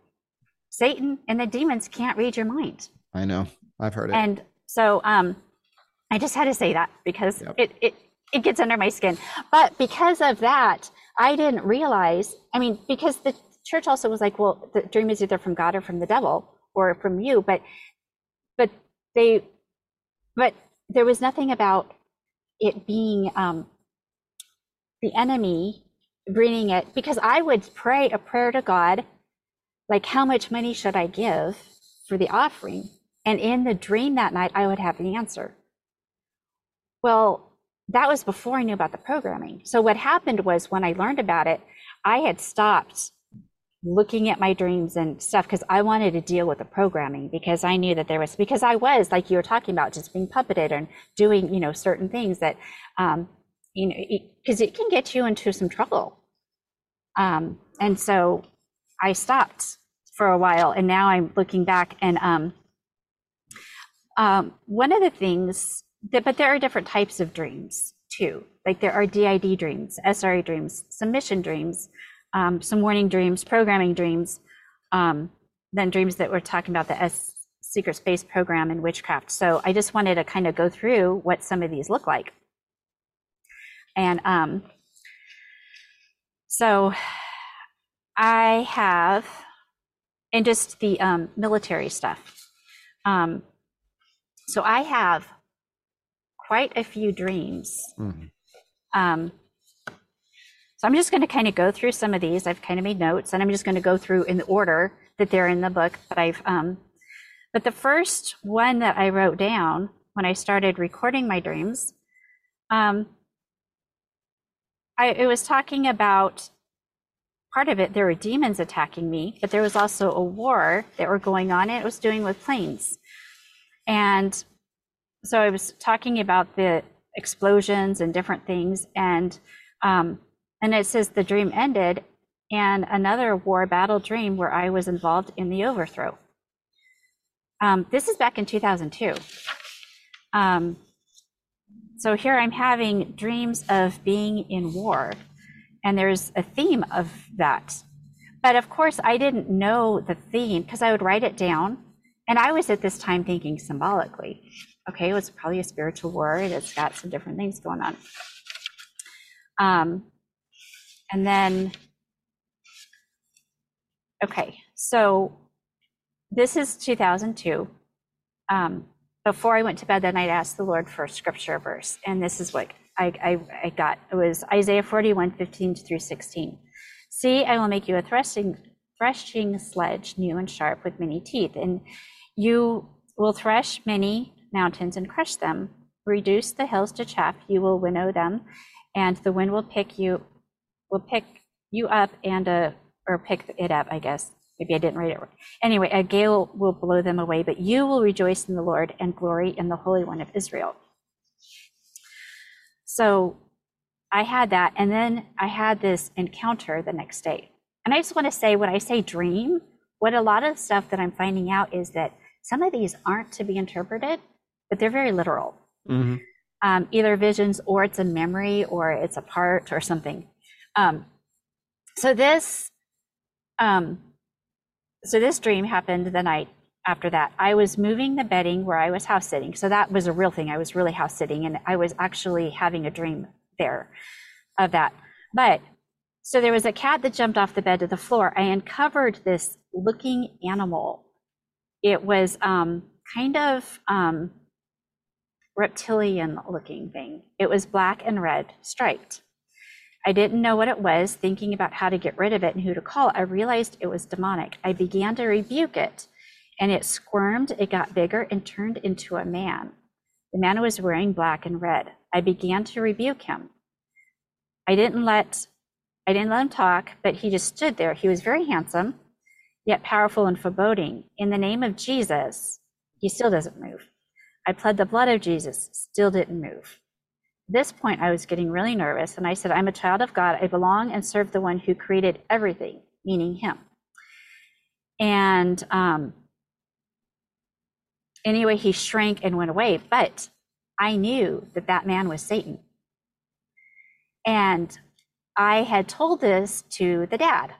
Satan and the demons can't read your mind. I know. I've heard it. And so um, I just had to say that because yep. it, it it gets under my skin. But because of that, I didn't realize. I mean, because the church also was like, well, the dream is either from God or from the devil or from you. But but they but there was nothing about it being um, the enemy bringing it because I would pray a prayer to God, like, how much money should I give for the offering? And in the dream that night, I would have the answer. Well, that was before I knew about the programming. So what happened was when I learned about it, I had stopped looking at my dreams and stuff because I wanted to deal with the programming because I knew that there was because I was like you were talking about just being puppeted and doing you know certain things that um, you know because it, it, can get you into some trouble. Um, and so I stopped for a while and now I'm looking back and um, um, one of the things that, but there are different types of dreams too. Like there are DID dreams, SRA dreams, submission dreams, um, some warning dreams, programming dreams, um, then dreams that we're talking about the S secret space program and witchcraft. So I just wanted to kind of go through what some of these look like. And um, so I have, and just the um, military stuff. Um, so I have quite a few dreams. Mhm. Um, so I'm just going to kind of go through some of these. I've kind of made notes, and I'm just going to go through in the order that they're in the book. But I've, um, but the first one that I wrote down when I started recording my dreams, um, I it was talking about part of it. There were demons attacking me, but there was also a war that were going on, and it was doing with planes. And so I was talking about the explosions and different things, and um, and it says the dream ended, and another war battle dream where I was involved in the overthrow. Um, this is back in 2002. Um, so here I'm having dreams of being in war, and there's a theme of that. But of course, I didn't know the theme because I would write it down, and I was at this time thinking symbolically. Okay, it was probably a spiritual word. it's got some different things going on. Um, and then, okay, so this is 2002. Um, before I went to bed that night, I asked the Lord for a scripture verse, and this is what I, I, I got. It was Isaiah 41, 15 through 16. See, I will make you a threshing, threshing sledge, new and sharp, with many teeth, and you will thresh many mountains and crush them. Reduce the hills to chaff, you will winnow them, and the wind will pick you will pick you up and uh or pick it up, I guess. Maybe I didn't write it right. Anyway, a gale will blow them away, but you will rejoice in the Lord and glory in the Holy One of Israel. So I had that, and then I had this encounter the next day. And I just want to say, when I say dream, what a lot of stuff that I'm finding out is that some of these aren't to be interpreted, but they're very literal. Mhm. Um, either visions, or it's a memory, or it's a part, or something. Um, so this, um, so this dream happened the night after that. I was moving the bedding where I was house sitting. So that was a real thing. I was really house sitting, and I was actually having a dream there of that. But so there was a cat that jumped off the bed to the floor. I uncovered this looking animal. It was um, kind of um, reptilian looking thing. It was black and red striped. I didn't know what it was, thinking about how to get rid of it and who to call. I realized it was demonic. I began to rebuke it, and it squirmed, it got bigger, and turned into a man. The man was wearing black and red. I began to rebuke him. I didn't let I didn't let him talk, but he just stood there. He was very handsome, yet powerful and foreboding. In the name of Jesus, he still doesn't move. I pled the blood of Jesus, still didn't move. At this point, I was getting really nervous, and I said, I'm a child of God. I belong and serve the one who created everything, meaning him. And um, anyway, he shrank and went away, but I knew that that man was Satan. And I had told this to the dad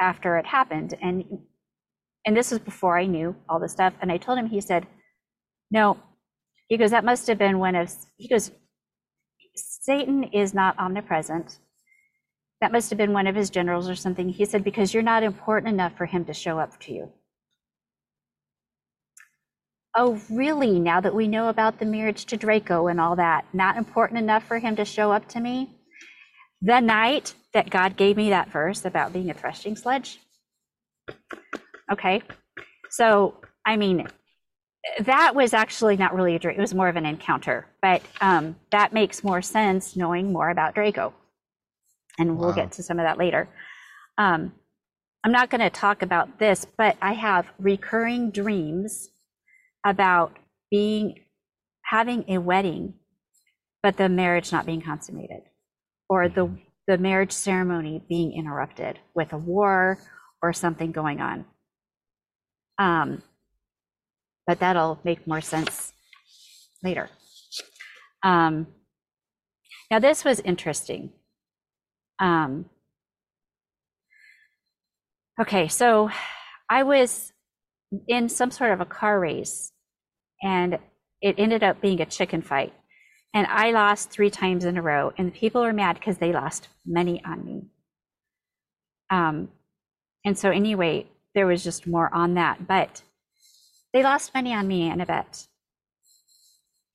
after it happened. And and this was before I knew all the stuff. And I told him, he said, No. He goes, that must have been one of he goes, Satan is not omnipresent. That must have been one of his generals or something. He said, because you're not important enough for him to show up to you. Oh, really? Now that we know about the marriage to Draco and all that, not important enough for him to show up to me? The night that God gave me that verse about being a threshing sledge. Okay. So, I mean, that was actually not really a dream. It was more of an encounter, but um, that makes more sense knowing more about Draco. And we'll Wow. get to some of that later. Um, I'm not going to talk about this, but I have recurring dreams about being having a wedding, but the marriage not being consummated, or the the marriage ceremony being interrupted with a war or something going on. Um, but that'll make more sense later. Um, now, this was interesting. Um, okay, so I was in some sort of a car race, and it ended up being a chicken fight. And I lost three times in a row, and people were mad because they lost money on me. Um, and so, anyway, there was just more on that. But they lost money on me in a bet.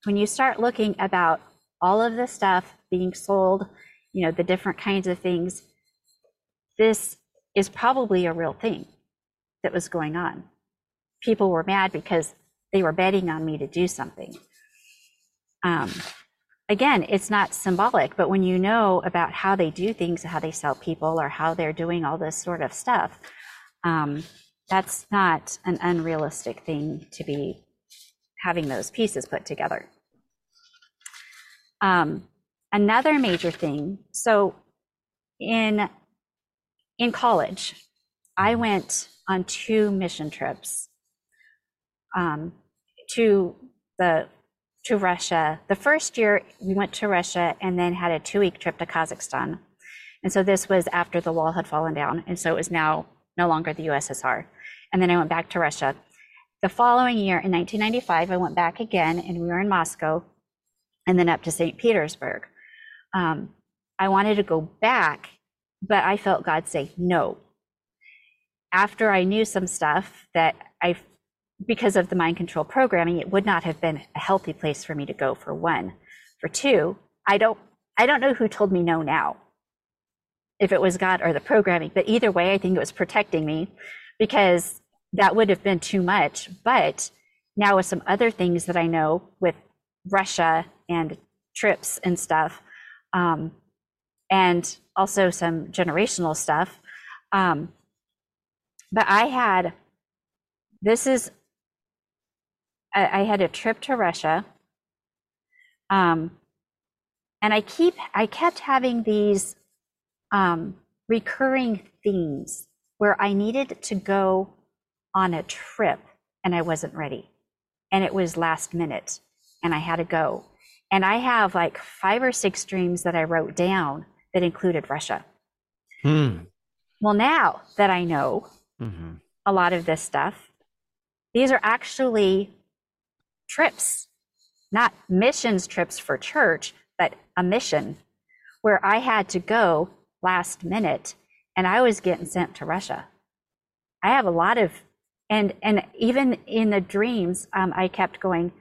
When you start looking about all of the stuff being sold, you know, the different kinds of things, this is probably a real thing that was going on. People were mad because they were betting on me to do something. Um, again, it's not symbolic, but when you know about how they do things, how they sell people, or how they're doing all this sort of stuff, um, that's not an unrealistic thing to be having those pieces put together. Um, another major thing, so in in college, I went on two mission trips um, to the to Russia. The first year we went to Russia and then had a two week trip to Kazakhstan. And so this was after the wall had fallen down. And so it was now no longer the USSR. And then I went back to Russia. The following year in 1995, I went back again and we were in Moscow and then up to St. Petersburg. Um, I wanted to go back, but I felt God say no. After I knew some stuff that I because of the mind control programming, it would not have been a healthy place for me to go for one. For two, I don't I don't know who told me no now. If it was God or the programming, but either way, I think it was protecting me because that would have been too much. But now with some other things that I know with Russia and trips and stuff, um, and also some generational stuff. Um, but I had this is I, I had a trip to Russia. Um, and I keep I kept having these um, recurring themes where I needed to go on a trip and I wasn't ready. And it was last minute and I had to go. And I have like five or six dreams that I wrote down that included Russia. Hmm. Well, now that I know mm-hmm. a lot of this stuff, these are actually trips, not missions trips for church, but a mission where I had to go last minute and I was getting sent to Russia. I have a lot of, and and even in the dreams, um, I kept going.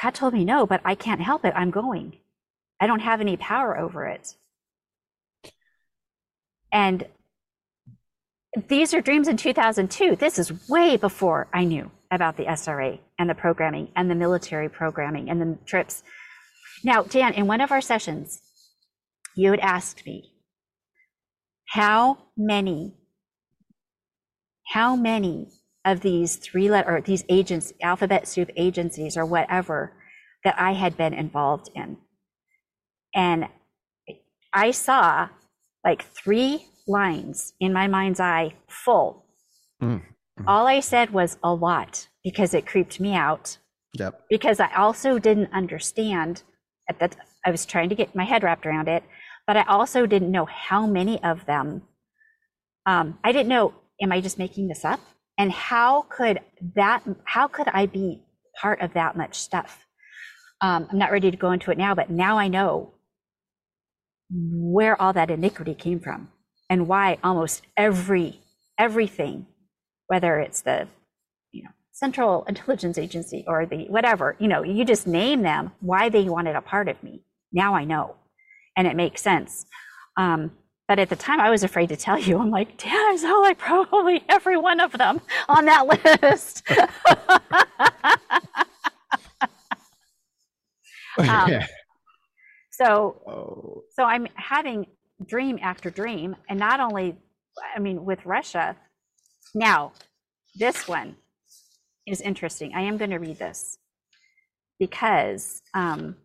God told me no, but I can't help it. I'm going. I don't have any power over it. And these are dreams in 2002. This is way before I knew about the SRA and the programming and the military programming and the trips. Now, Dan, in one of our sessions, you had asked me how many, how many of these three letter or these agents, alphabet soup agencies or whatever that I had been involved in. And I saw like three lines in my mind's eye full. Mm. Mm-hmm. All I said was a lot because it creeped me out. Yep. Because I also didn't understand at that I was trying to get my head wrapped around it, but I also didn't know how many of them. Um, I didn't know, am I just making this up? And how could that, how could I be part of that much stuff? Um, I'm not ready to go into it now, but now I know where all that iniquity came from and why almost every everything whether it's the you know central [LAUGHS] intelligence agency or the whatever you know you just name them why they wanted a part of me. Now i know. And it makes sense. Um, but at the time i was afraid to tell [LAUGHS] you. I'm like damn i saw like probably [LAUGHS] every one of them on that list. Um, so oh. so i'm having dream after dream. And not only i mean with russia now, this one is interesting. I am going to read this because, um,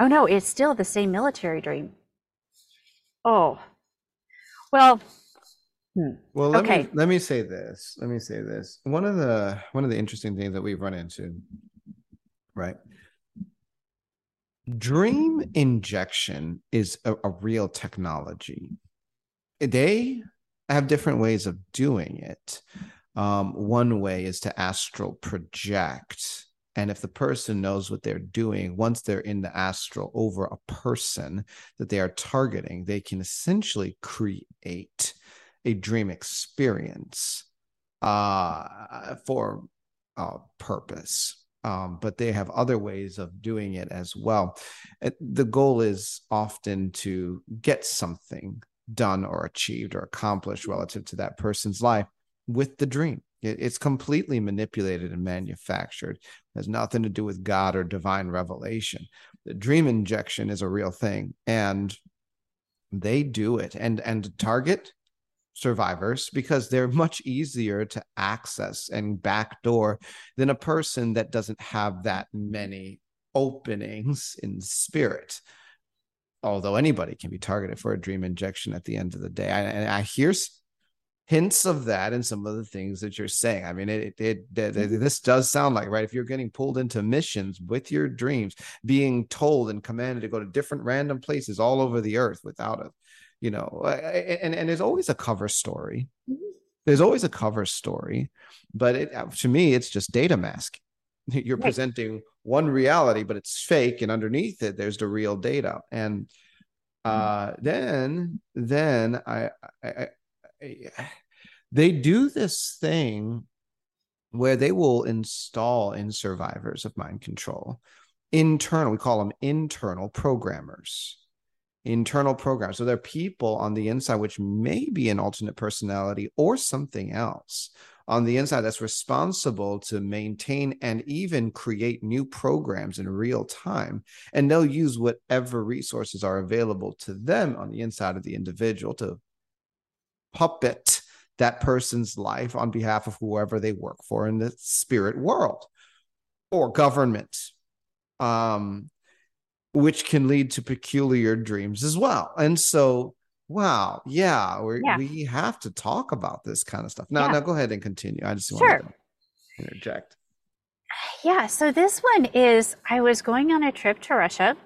oh no, it's still the same military dream. Oh, well, Hmm. Well, let okay. me let me say this. Let me say this. One of the one of the interesting things that we've run into, right? Dream injection is a, a real technology. They have different ways of doing it. Um, one way is to astral project. And if the person knows what they're doing, once they're in the astral over a person that they are targeting, they can essentially create a dream experience uh, for a purpose. Um, but they have other ways of doing it as well. The goal is often to get something done or achieved or accomplished relative to that person's life with the dream. It's completely manipulated and manufactured. It has nothing to do with God or divine revelation. The dream injection is a real thing, and they do it. And and target survivors because they're much easier to access and backdoor than a person that doesn't have that many openings in spirit although anybody can be targeted for a dream injection at the end of the day I, and i hear hints of that in some of the things that you're saying i mean it, it, it, it mm-hmm. this does sound like right if you're getting pulled into missions with your dreams being told and commanded to go to different random places all over the earth without a you know and and there's always a cover story mm-hmm. there's always a cover story but it uh, to me it's just data mask [LAUGHS] you're right. presenting one reality but it's fake and underneath it there's the real data and mm-hmm. uh then then I, I, I they do this thing where they will install in survivors of mind control internal we call them internal programmers internal programs. So there are people on the inside which may be an alternate personality or something else on the inside that's responsible to maintain and even create new programs in real time. And they'll use whatever resources are available to them on the inside of the individual to puppet that person's life on behalf of whoever they work for in the spirit world or government. Um, which can lead to peculiar dreams as well. And so, wow, yeah, yeah. we have to talk about this kind of stuff. Now, yeah. now go ahead and continue. I just sure. want to interject. Yeah, so this one is I was going on a trip to Russia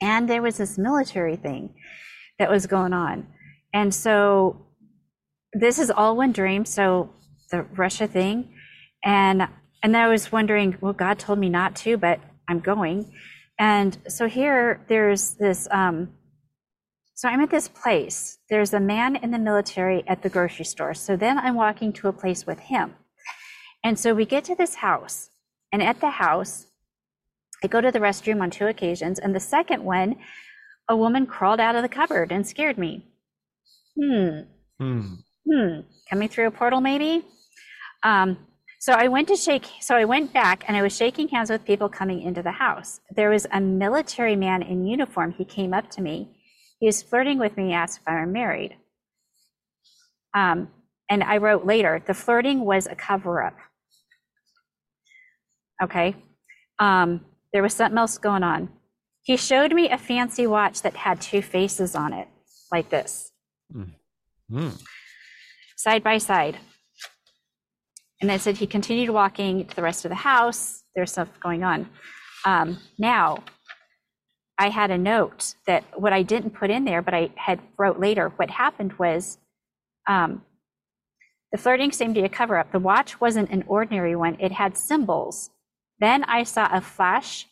and there was this military thing that was going on. And so this is all one dream, so the Russia thing and and I was wondering, well God told me not to, but I'm going. And so here there's this, um, so I'm at this place. There's a man in the military at the grocery store. So then I'm walking to a place with him. And so we get to this house. And at the house, I go to the restroom on two occasions. And the second one, a woman crawled out of the cupboard and scared me. Hmm. Hmm. Hmm. Coming through a portal, maybe? Um, so I went to shake, so I went back and I was shaking hands with people coming into the house. There was a military man in uniform. He came up to me. He was flirting with me, asked if I were married. Um, and I wrote later, the flirting was a cover up. Okay. Um, there was something else going on. He showed me a fancy watch that had two faces on it, like this, mm. Mm. side by side. And then said he continued walking to the rest of the house. There's stuff going on. Um, now, I had a note that what I didn't put in there, but I had wrote later. What happened was, um, the flirting seemed to be a cover up. The watch wasn't an ordinary one; it had symbols. Then I saw a flash,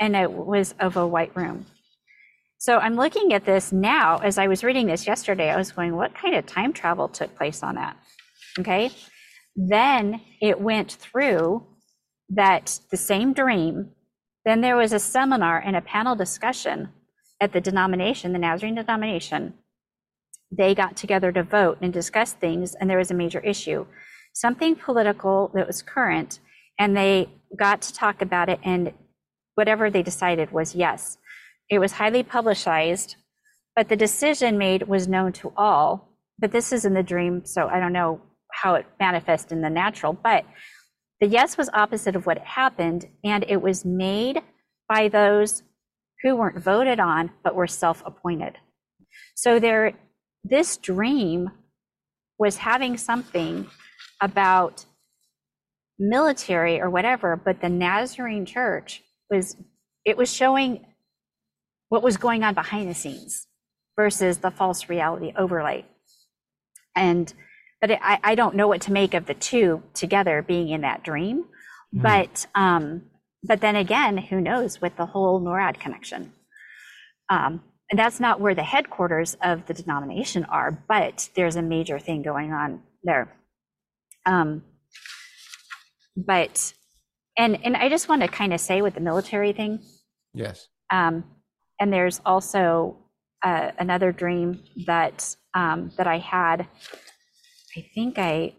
and it was of a white room. So I'm looking at this now. As I was reading this yesterday, I was going, "What kind of time travel took place on that?" Okay. Then it went through that the same dream. Then there was a seminar and a panel discussion at the denomination, the Nazarene denomination. They got together to vote and discuss things, and there was a major issue, something political that was current, and they got to talk about it, and whatever they decided was yes. It was highly publicized, but the decision made was known to all. But this is in the dream, so I don't know how it manifests in the natural. But the yes was opposite of what happened, and it was made by those who weren't voted on but were self appointed. So there, this dream was having something about military or whatever, but the Nazarene church was, it was showing what was going on behind the scenes versus the false reality overlay. And, but it, I, I don't know what to make of the two together being in that dream. Mm. But, um, but then again, who knows with the whole NORAD connection. Um, and that's not where the headquarters of the denomination are, but there's a major thing going on there. Um, but, and, and I just want to kind of say with the military thing, Yes. um, and there's also uh, another dream that um, that I had. I think I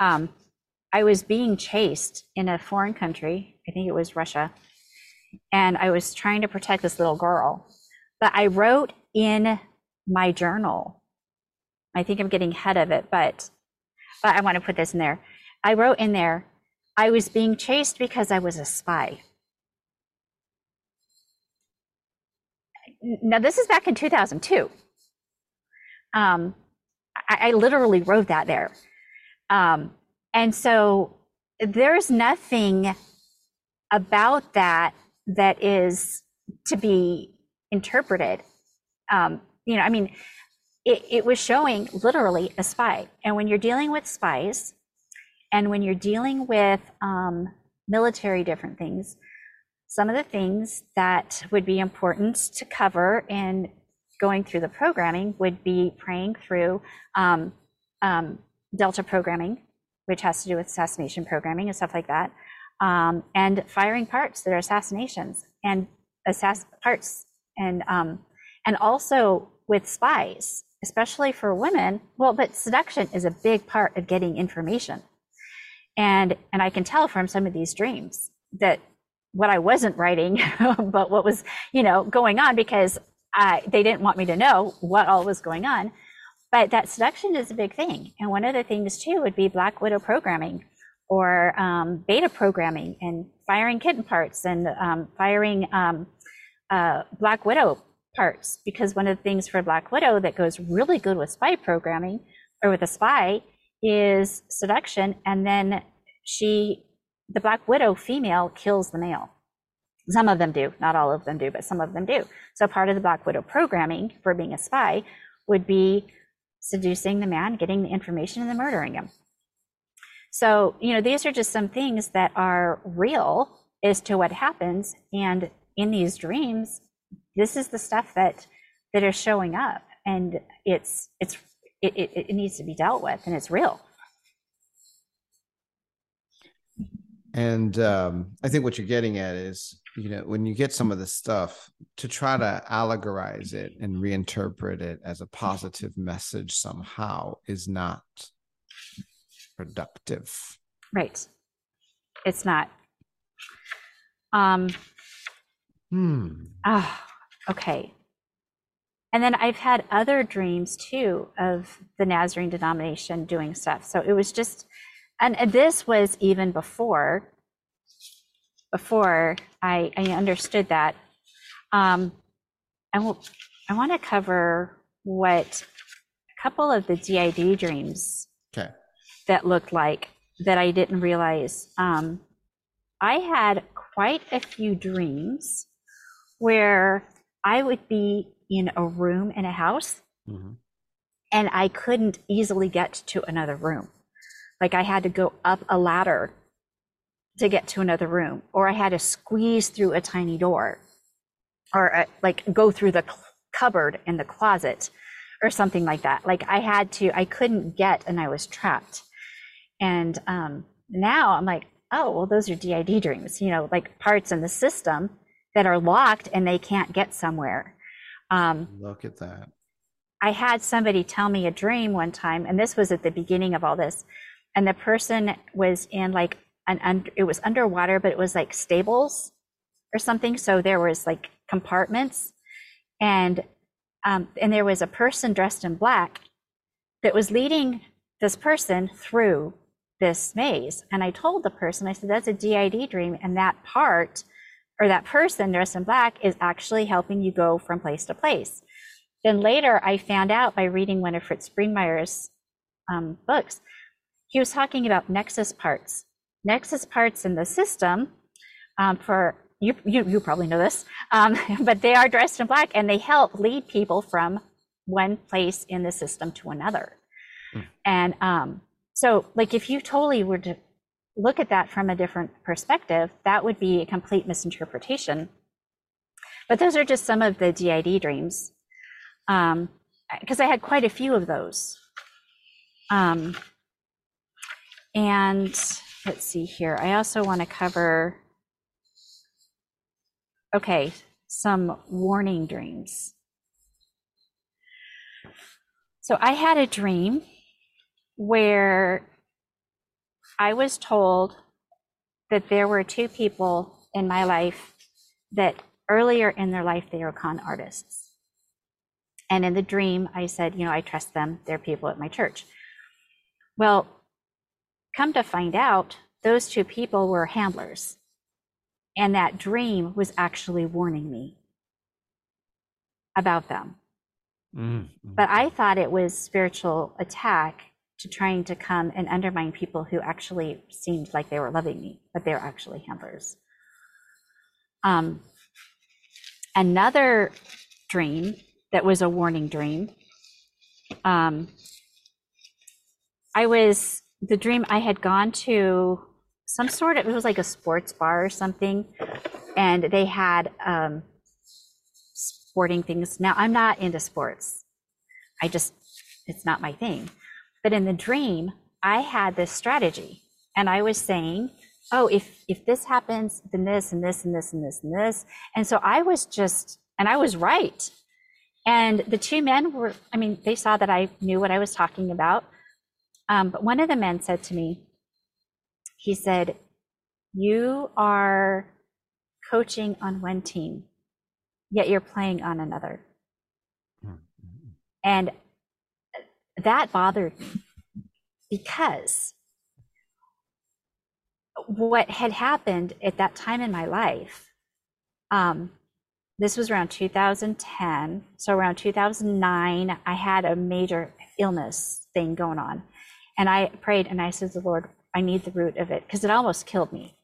um, I was being chased in a foreign country. I think it was Russia, and I was trying to protect this little girl. But I wrote in my journal. I think I'm getting ahead of it, but but I want to put this in there. I wrote in there, I was being chased because I was a spy. now this is back in 2002 um, I, I, literally wrote that there. Um, and so there's nothing about that that is to be interpreted. Um, you know i mean it, it was showing literally a spy. And when you're dealing with spies and when you're dealing with um, military different things some of the things that would be important to cover in going through the programming would be praying through um, um, Delta programming, which has to do with assassination programming and stuff like that, um, and firing parts that are assassinations and assass parts and um, and also with spies, especially for women. Well, but seduction is a big part of getting information, and and I can tell from some of these dreams that what I wasn't writing, [LAUGHS] but what was, you know, going on because They didn't want me to know what all was going on. But that seduction is a big thing. And one of the things too would be Black Widow programming or um, beta programming and firing kitten parts and um, firing um, uh, Black Widow parts. Because one of the things for Black Widow that goes really good with spy programming or with a spy is seduction. And then she the Black Widow female kills the male. Some of them do, not all of them do, but some of them do. So part of the Black Widow programming for being a spy would be seducing the man, getting the information, and then murdering him. So, you know, these are just some things that are real as to what happens. And in these dreams, this is the stuff that that is showing up. And it's it's it, it, it needs to be dealt with and it's real. And um, I think what you're getting at is, you know, when you get some of this stuff, to try to allegorize it and reinterpret it as a positive message somehow is not productive. Right. It's not. Um, Hmm. oh, okay. And then I've had other dreams too of the Nazarene denomination doing stuff. So it was just and this was even before before I, I understood that. Um, I will, I want to cover what a couple of the DID dreams Okay. that looked like that I didn't realize. Um, I had quite a few dreams where I would be in a room in a house Mhm. and I couldn't easily get to another room. Like I had to go up a ladder to get to another room, or I had to squeeze through a tiny door, or uh, like go through the cl- cupboard in the closet, or something like that. Like I had to, I couldn't get, and I was trapped. And um, now I'm like, oh, well, those are DID dreams, you know, like parts in the system that are locked and they can't get somewhere. Um, Look at that. I had somebody tell me a dream one time, and this was at the beginning of all this, and the person was in like an un- it was underwater, but it was like stables or something. So there was like compartments, and um, and there was a person dressed in black that was leading this person through this maze. And I told the person, I said, that's a DID dream, and that part or that person dressed in black is actually helping you go from place to place. then later I found out by reading one of Fritz Springmeier's um, books, he was talking about nexus parts. Nexus parts in the system um, for you, you, you probably know this, um, [LAUGHS] but they are dressed in black and they help lead people from one place in the system to another. Mm. And um, so, like, if you totally were to look at that from a different perspective, that would be a complete misinterpretation. But those are just some of the DID dreams, because um, I had quite a few of those. Um, and let's see here. I also want to cover Okay, some warning dreams. So I had a dream where I was told that there were two people in my life that earlier in their life they were con artists. And in the dream, I said, you know, I trust them. They're people at my church. Well, come to find out, those two people were handlers. And that dream was actually warning me about them. Mm-hmm. But I thought it was spiritual attack to trying to come and undermine people who actually seemed like they were loving me, but they're actually handlers. Um, another dream that was a warning dream. Um, I was the dream I had gone to some sort of it was like a sports bar or something, and they had um, sporting things. Now I'm not into sports. I just it's not my thing. But in the dream, I had this strategy, and I was saying, "Oh, if if this happens, then this and this and this and this and this." And so I was just, and I was right. And the two men were, I mean, they saw that I knew what I was talking about. Um, but one of the men said to me, he said, You are coaching on one team, yet you're playing on another. Mm-hmm. And that bothered me because what had happened at that time in my life, um, this was around 2010. So around 2009, I had a major illness thing going on. And I prayed and I said to the Lord, I need the root of it because it almost killed me.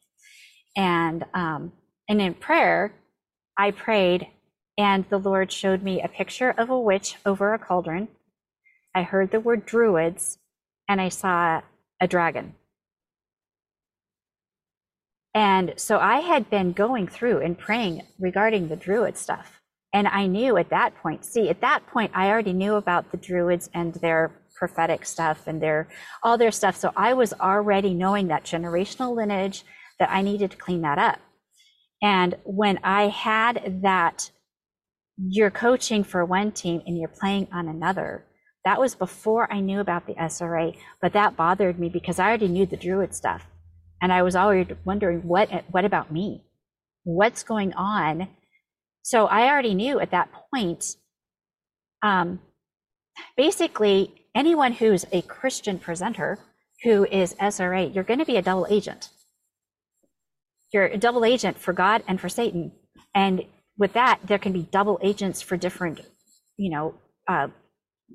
And um, and in prayer, I prayed, and the Lord showed me a picture of a witch over a cauldron. I heard the word druids, and I saw a dragon. And so I had been going through and praying regarding the druid stuff. And I knew at that point, see, at that point, I already knew about the druids and their prophetic stuff and their all their stuff. So I was already knowing that generational lineage that I needed to clean that up. And when I had that, you're coaching for one team and you're playing on another. That was before I knew about the SRA, but that bothered me because I already knew the Druid stuff. And I was already wondering what what about me? What's going on? So I already knew at that point. Um, basically, anyone who's a Christian presenter who is SRA, you're going to be a double agent. You're a double agent for God and for Satan. And with that, there can be double agents for different, you know, uh,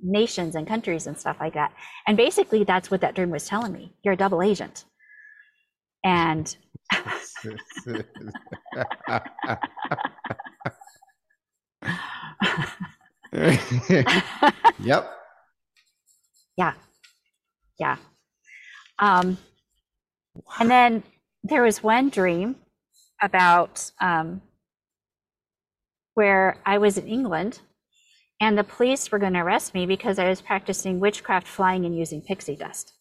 nations and countries and stuff like that. And basically, that's what that dream was telling me. You're a double agent. And [LAUGHS] yep. Yeah. Yeah. Um, and then there was one dream about um, where I was in England and the police were going to arrest me because I was practicing witchcraft flying and using pixie dust.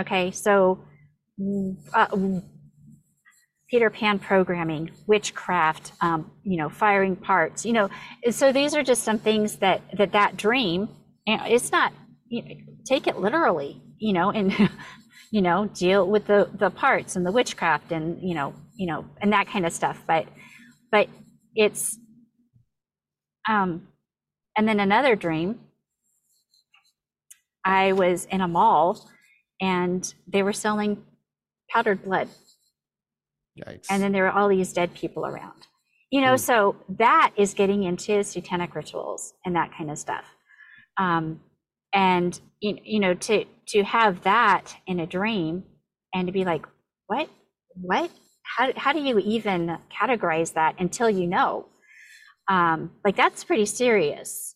Okay, so uh, Peter Pan programming, witchcraft, um, you know, firing parts, you know. So these are just some things that that that dream. It's not you know, take it literally, you know, and [LAUGHS] you know deal with the the parts and the witchcraft and you know you know and that kind of stuff. But but it's um, and then another dream. I was in a mall, and they were selling powdered blood Yikes. And then there are all these dead people around. You know, Mm. so that is getting into satanic rituals and that kind of stuff. Um, and you, know, to to have that in a dream and to be like, what, what? How how do you even categorize that until you know? Um, like that's pretty serious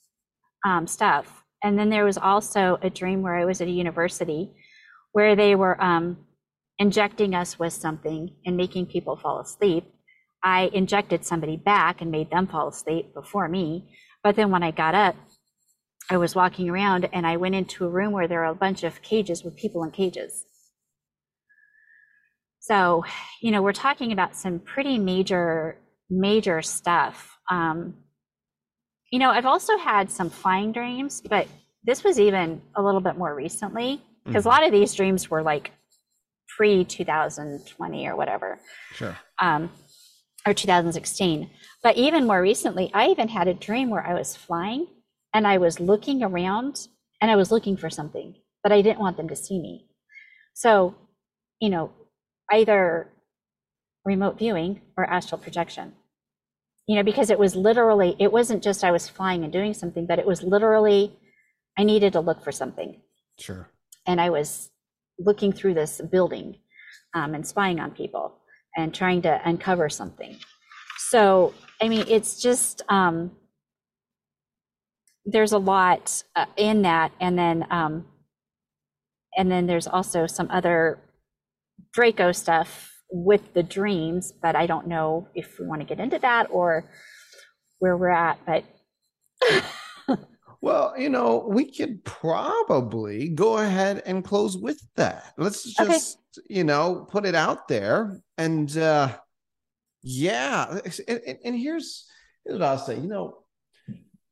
um, stuff. And then there was also a dream where I was at a university where they were um, injecting us with something and making people fall asleep. I injected somebody back and made them fall asleep before me. But then when I got up, I was walking around and I went into a room where there were a bunch of cages with people in cages. So, you know, we're talking about some pretty major, major stuff. Um, you know, I've also had some flying dreams, but this was even a little bit more recently because a Mhm. lot of these dreams were like pre 2020 or whatever, Sure. um, or 2016. But even more recently, I even had a dream where I was flying and I was looking around and I was looking for something, but I didn't want them to see me. So, you know, either remote viewing or astral projection. You know, because it was literally, it wasn't just I was flying and doing something, but it was literally, I needed to look for something. Sure. And I was looking through this building um, and spying on people and trying to uncover something. So, I mean, it's just, um, there's a lot uh, in that. And then, um, and then there's also some other Draco stuff with the dreams, but I don't know if we want to get into that or where we're at. But [LAUGHS] Well, you know, we could probably go ahead and close with that. Let's Okay. just, you know, put it out there. And uh yeah, and, and, and here's, here's what I'll say. You know,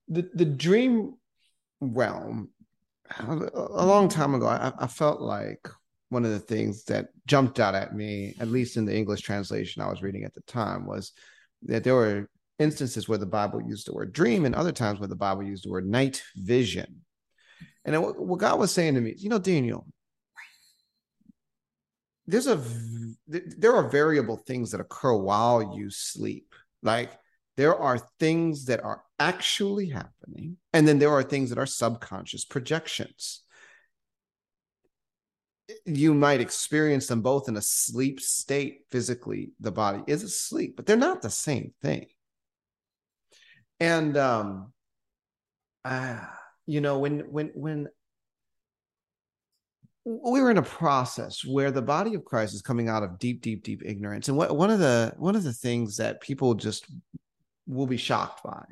the the dream realm a a long time ago, I, I felt like one of the things that jumped out at me, at least in the English translation I was reading at the time, was that there were instances where the Bible used the word dream and other times where the Bible used the word night vision. And what, God was saying to me, you know, Daniel, there's a there are variable things that occur while you sleep. Like there are things that are actually happening, and then there are things that are subconscious projections. You might experience them both in a sleep state physically, the body is asleep, but they're not the same thing. And um uh, you know, when when when we were in a process where the body of Christ is coming out of deep, deep, deep ignorance. And what one of the one of the things that people just will be shocked by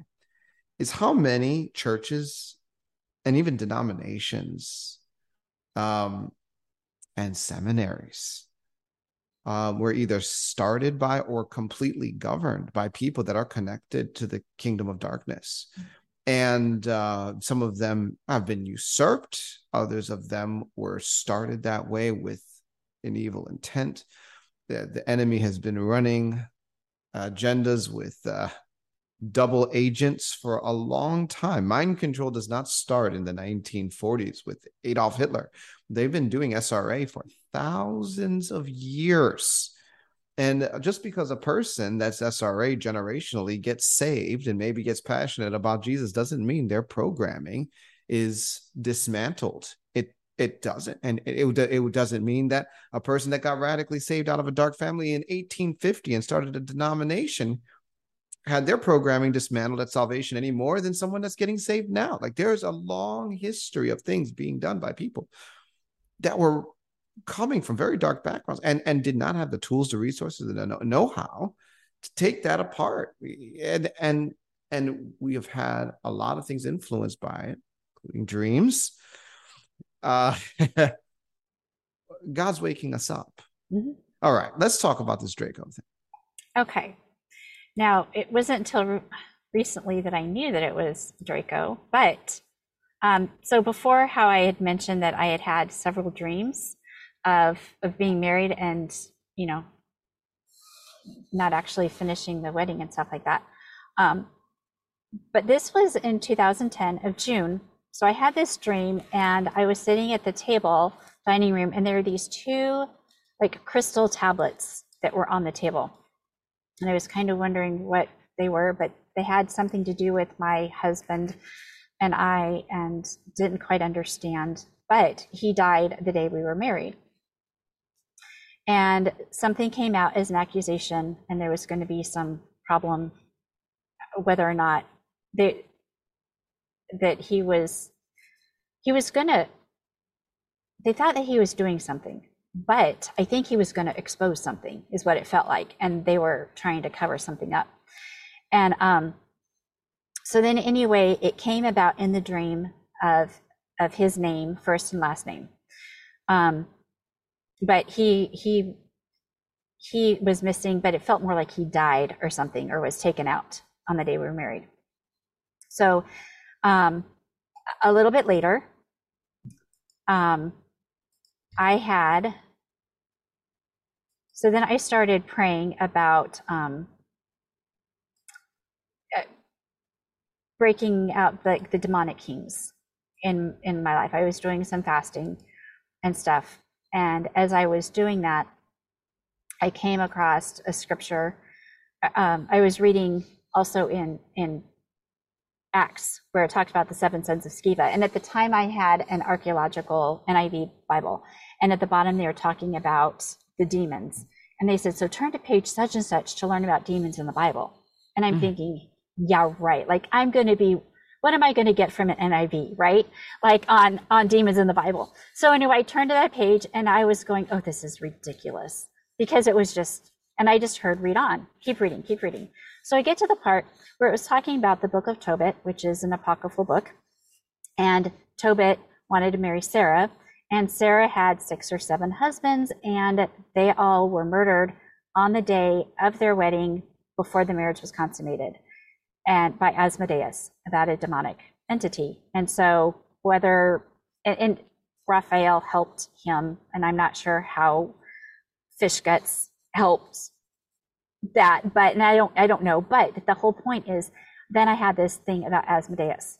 is how many churches and even denominations um, and seminaries were either started by or completely governed by people that are connected to the kingdom of darkness. And uh, some of them have been usurped. Others of them were started that way with an evil intent. The, the enemy has been running agendas with uh, double agents for a long time. Mind control does not start in the 1940s with Adolf Hitler. They've been doing SRA for thousands of years. And just because a person that's SRA generationally gets saved and maybe gets passionate about Jesus doesn't mean their programming is dismantled. It it doesn't, and it, it doesn't mean that a person that got radically saved out of a dark family in 1850 and started a denomination had their programming dismantled at salvation any more than someone that's getting saved now. Like there's a long history of things being done by people that were coming from very dark backgrounds and and did not have the tools, the resources, and the know-how to take that apart. And and and we have had a lot of things influenced by it, including dreams. Uh, [LAUGHS] God's waking us up. Mhm. All right, let's talk about this Draco thing. Okay. Now, it wasn't until recently that I knew that it was Draco, but um, so before how I had mentioned that I had had several dreams of of being married and you know not actually finishing the wedding and stuff like that. Um, but this was in 2010 of June. So I had this dream and I was sitting at the table, dining room, and there were these two like crystal tablets that were on the table. And I was kind of wondering what they were, but they had something to do with my husband and I and didn't quite understand. But he died the day we were married. And something came out as an accusation, and there was going to be some problem whether or not they, that he was he was to they thought that he was doing something but i think he was going to expose something is what it felt like and they were trying to cover something up. And um so then anyway it came about in the dream of of his name first and last name. Um but he he he was missing but it felt more like he died or something or was taken out on the day we were married. So um a little bit later um i had so then i started praying about um uh, breaking out like the demonic kings in in my life. I was doing some fasting and stuff. And as i was doing that i came across a scripture um, i was reading also in in acts where it talked about the seven sons of sceva. And at the time i had an archaeological niv bible. And at the bottom they were talking about the demons. And they said so turn to page such and such to learn about demons in the bible. And i'm Mhm. thinking yeah right. Like i'm going to be what am i going to get from an niv right? Like on on demons in the bible. So anyway i turned to that page and i was going oh this is ridiculous. Because it was just and i just heard read on. Keep reading keep reading. So i get to the part where it was talking about the book of tobit which is an apocryphal book. And tobit wanted to marry sarah and sarah had six or seven husbands and they all were murdered on the day of their wedding before the marriage was consummated and by asmodeus about a demonic entity. And so whether and, and raphael helped him and i'm not sure how fish guts helped that but and i don't i don't know but the whole point is then i had this thing about asmodeus.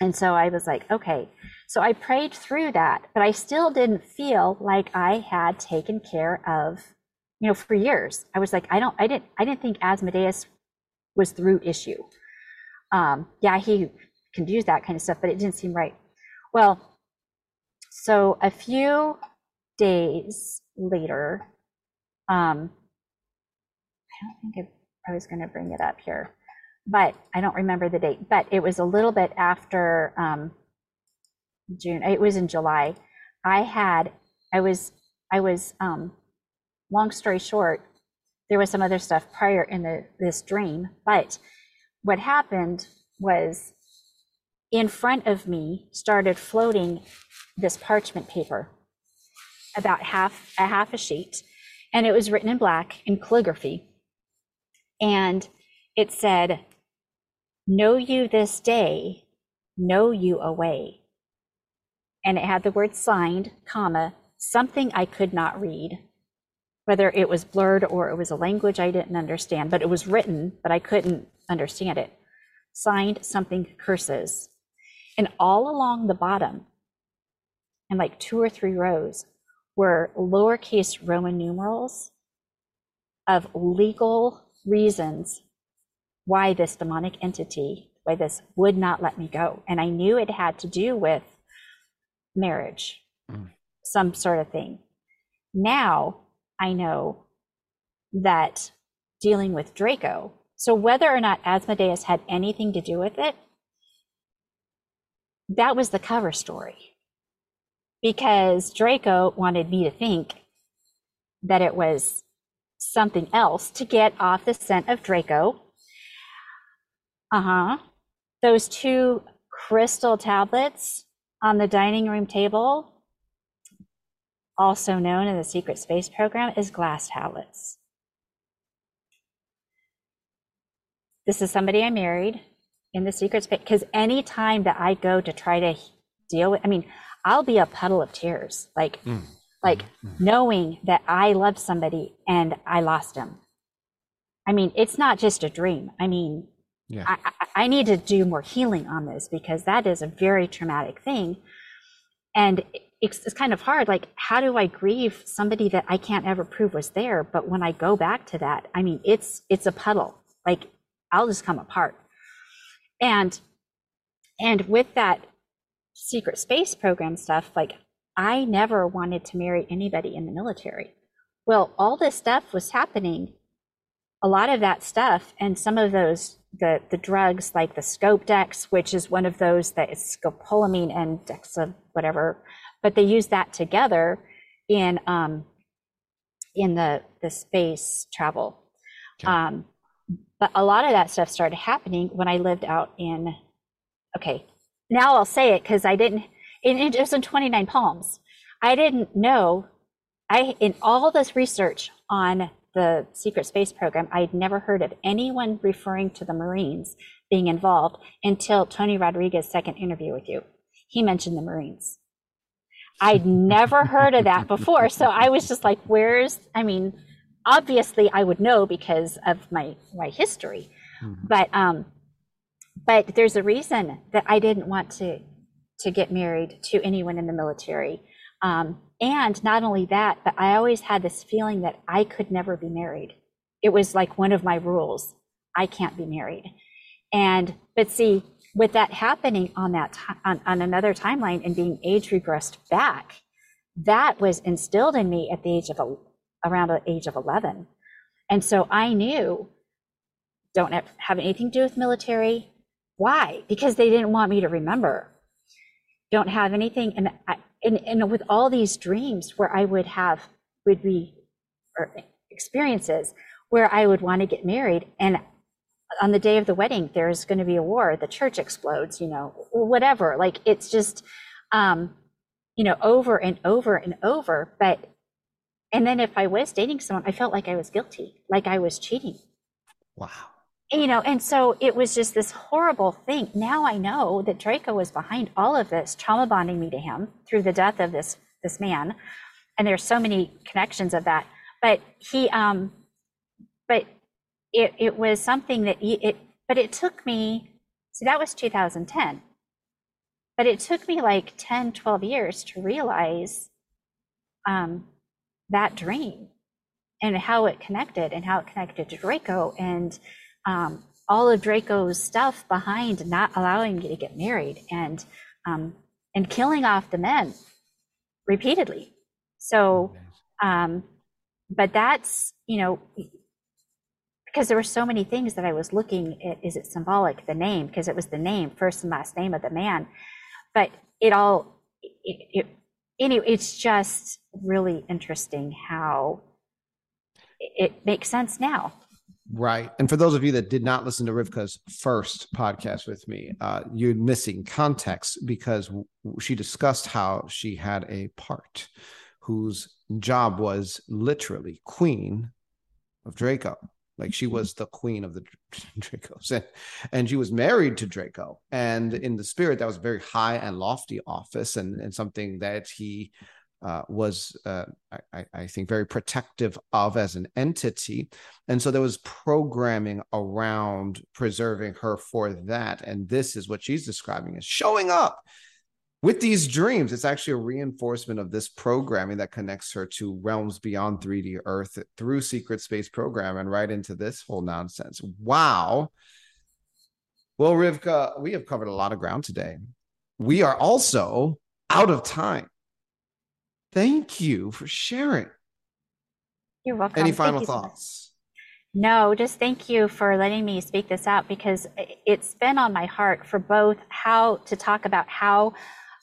And so i was like okay so i prayed through that but i still didn't feel like i had taken care of you know for years. I was like i don't i didn't i didn't think asmodeus was root issue. Um yeah he confused that kind of stuff but it didn't seem right. Well so a few days later um i don't think I, I was going to bring it up here but i don't remember the date but it was a little bit after um june it was in july. I had i was i was um long story short there was some other stuff prior in the this dream but what happened was in front of me started floating this parchment paper about half a half a sheet and it was written in black in calligraphy. And it said know you this day know you away and it had the word signed comma something i could not read. Whether it was blurred or it was a language i didn't understand but it was written but i couldn't understand it. Signed something curses. And all along the bottom and like two or three rows were lowercase roman numerals of legal reasons why this demonic entity why this would not let me go. And i knew it had to do with marriage Mm. some sort of thing. Now i know that dealing with draco so whether or not asmodeus had anything to do with it that was the cover story. Because draco wanted me to think that it was something else to get off the scent of draco. Uh-huh. Those two crystal tablets on the dining room table also known in the secret space program is glass tablets. This is somebody i married in the secret space because any time that i go to try to deal with i mean i'll be a puddle of tears like Mm. like knowing that i loved somebody and i lost him i mean it's not just a dream. I mean Yeah. I, I, need to do more healing on this because that is a very traumatic thing. And it's, it's kind of hard. Like, how do I grieve somebody that I can't ever prove was there? But when I go back to that, I mean, it's it's a puddle. Like I'll just come apart. And and with that secret space program stuff, like I never wanted to marry anybody in the military. Well, all this stuff was happening. A lot of that stuff and some of those the the drugs like the Scopedex, which is one of those that is scopolamine and dexa whatever, but they use that together in um in the the space travel. Okay. Um, but a lot of that stuff started happening when I lived out in. Okay, now I'll say it because I didn't. It, it was in 29 Palms. I didn't know. I in all this research on the secret space program, I'd never heard of anyone referring to the Marines being involved until Tony Rodriguez's second interview with you. He mentioned the Marines. I'd never heard of that before. So I was just like, where's, I mean, obviously I would know because of my, my history, Mhm. but, um, but there's a reason that I didn't want to, to get married to anyone in the military. Um, and not only that, but I always had this feeling that I could never be married. It was like one of my rules. I can't be married. And, but see, with that happening on that, on, on another timeline and being age regressed back, that was instilled in me at the age of, el- around the age of 11. And so I knew, don't have, have anything to do with military. Why? Because they didn't want me to remember. Don't have anything. And, I, and, and with all these dreams where I would have, would be, experiences where I would want to get married and on the day of the wedding, there's going to be a war, the church explodes, you know, whatever. Like it's just, um, you know, over and over and over. But, and then if I was dating someone, I felt like I was guilty, like I was cheating, Wow. You know, and so it was just this horrible thing. Now I know that Draco was behind all of this, trauma bonding me to him through the death of this, this man. And there's so many connections of that. But he, um, but it, it was something that he, it, but it took me, see, that was 2010. But it took me like 10, 12 years to realize um, that dream and how it connected and how it connected to Draco and um, all of Draco's stuff behind not allowing me to get married and um, and killing off the men repeatedly. So, um, but that's you know because there were so many things that I was looking at. Is it symbolic? The name because it was the name, first and last name of the man. But it all it, it anyway. It's just really interesting how it, it makes sense now. Right. And for those of you that did not listen to Rivkah's first podcast with me, uh, you're missing context because she discussed how she had a part whose job was literally queen of Draco. Like she was the queen of the [LAUGHS] Dracos. And, and she was married to Draco. And in the spirit, that was a very high and lofty office and, and something that he uh, was, uh, I, I think, very protective of as an entity. And so there was programming around preserving her for that. And this is what she's describing as showing up with these dreams. It's actually a reinforcement of this programming that connects her to realms beyond 3D Earth through secret space program and right into this whole nonsense. Wow. Well, Rivkah, we have covered a lot of ground today. We are also out of time. Thank you for sharing. You're welcome. Any final thoughts? No, just thank you for letting me speak this out because it's been on my heart for both how to talk about how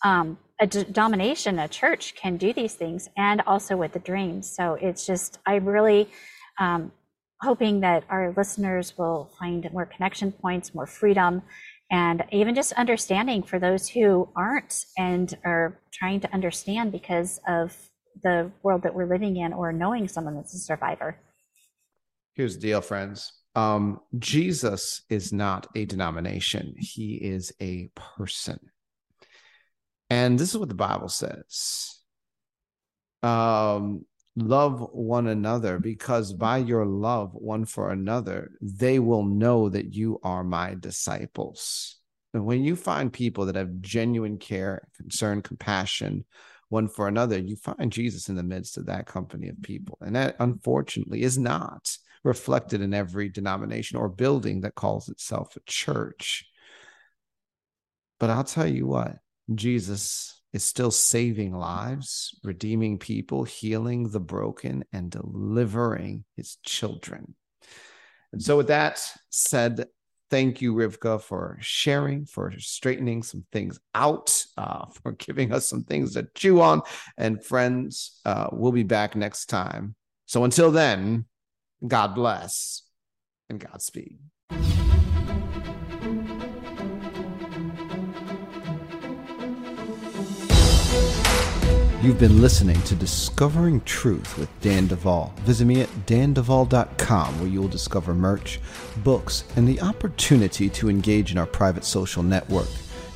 um, a d- domination, a church can do these things, and also with the dreams. So it's just, I'm really um, hoping that our listeners will find more connection points, more freedom, and even just understanding for those who aren't and are trying to understand because of the world that we're living in or knowing someone that's a survivor. Here's the deal, friends. Um, Jesus is not a denomination, he is a person. And this is what the Bible says. Um, love one another because by your love one for another, they will know that you are my disciples. And when you find people that have genuine care, concern, compassion one for another, you find Jesus in the midst of that company of people. And that unfortunately is not reflected in every denomination or building that calls itself a church. But I'll tell you what, Jesus is still saving lives, redeeming people, healing the broken, and delivering his children. And so, with that said, thank you, Rivkah, for sharing, for straightening some things out, uh, [LAUGHS] for giving us some things to chew on. And friends, uh, we'll be back next time. So until then, God bless and Godspeed. You've been listening to Discovering Truth with Dan Duval. Visit me at danduval.com where you will discover merch, books, and the opportunity to engage in our private social network.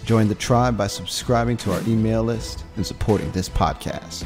Join the tribe by subscribing to our email list and supporting this podcast.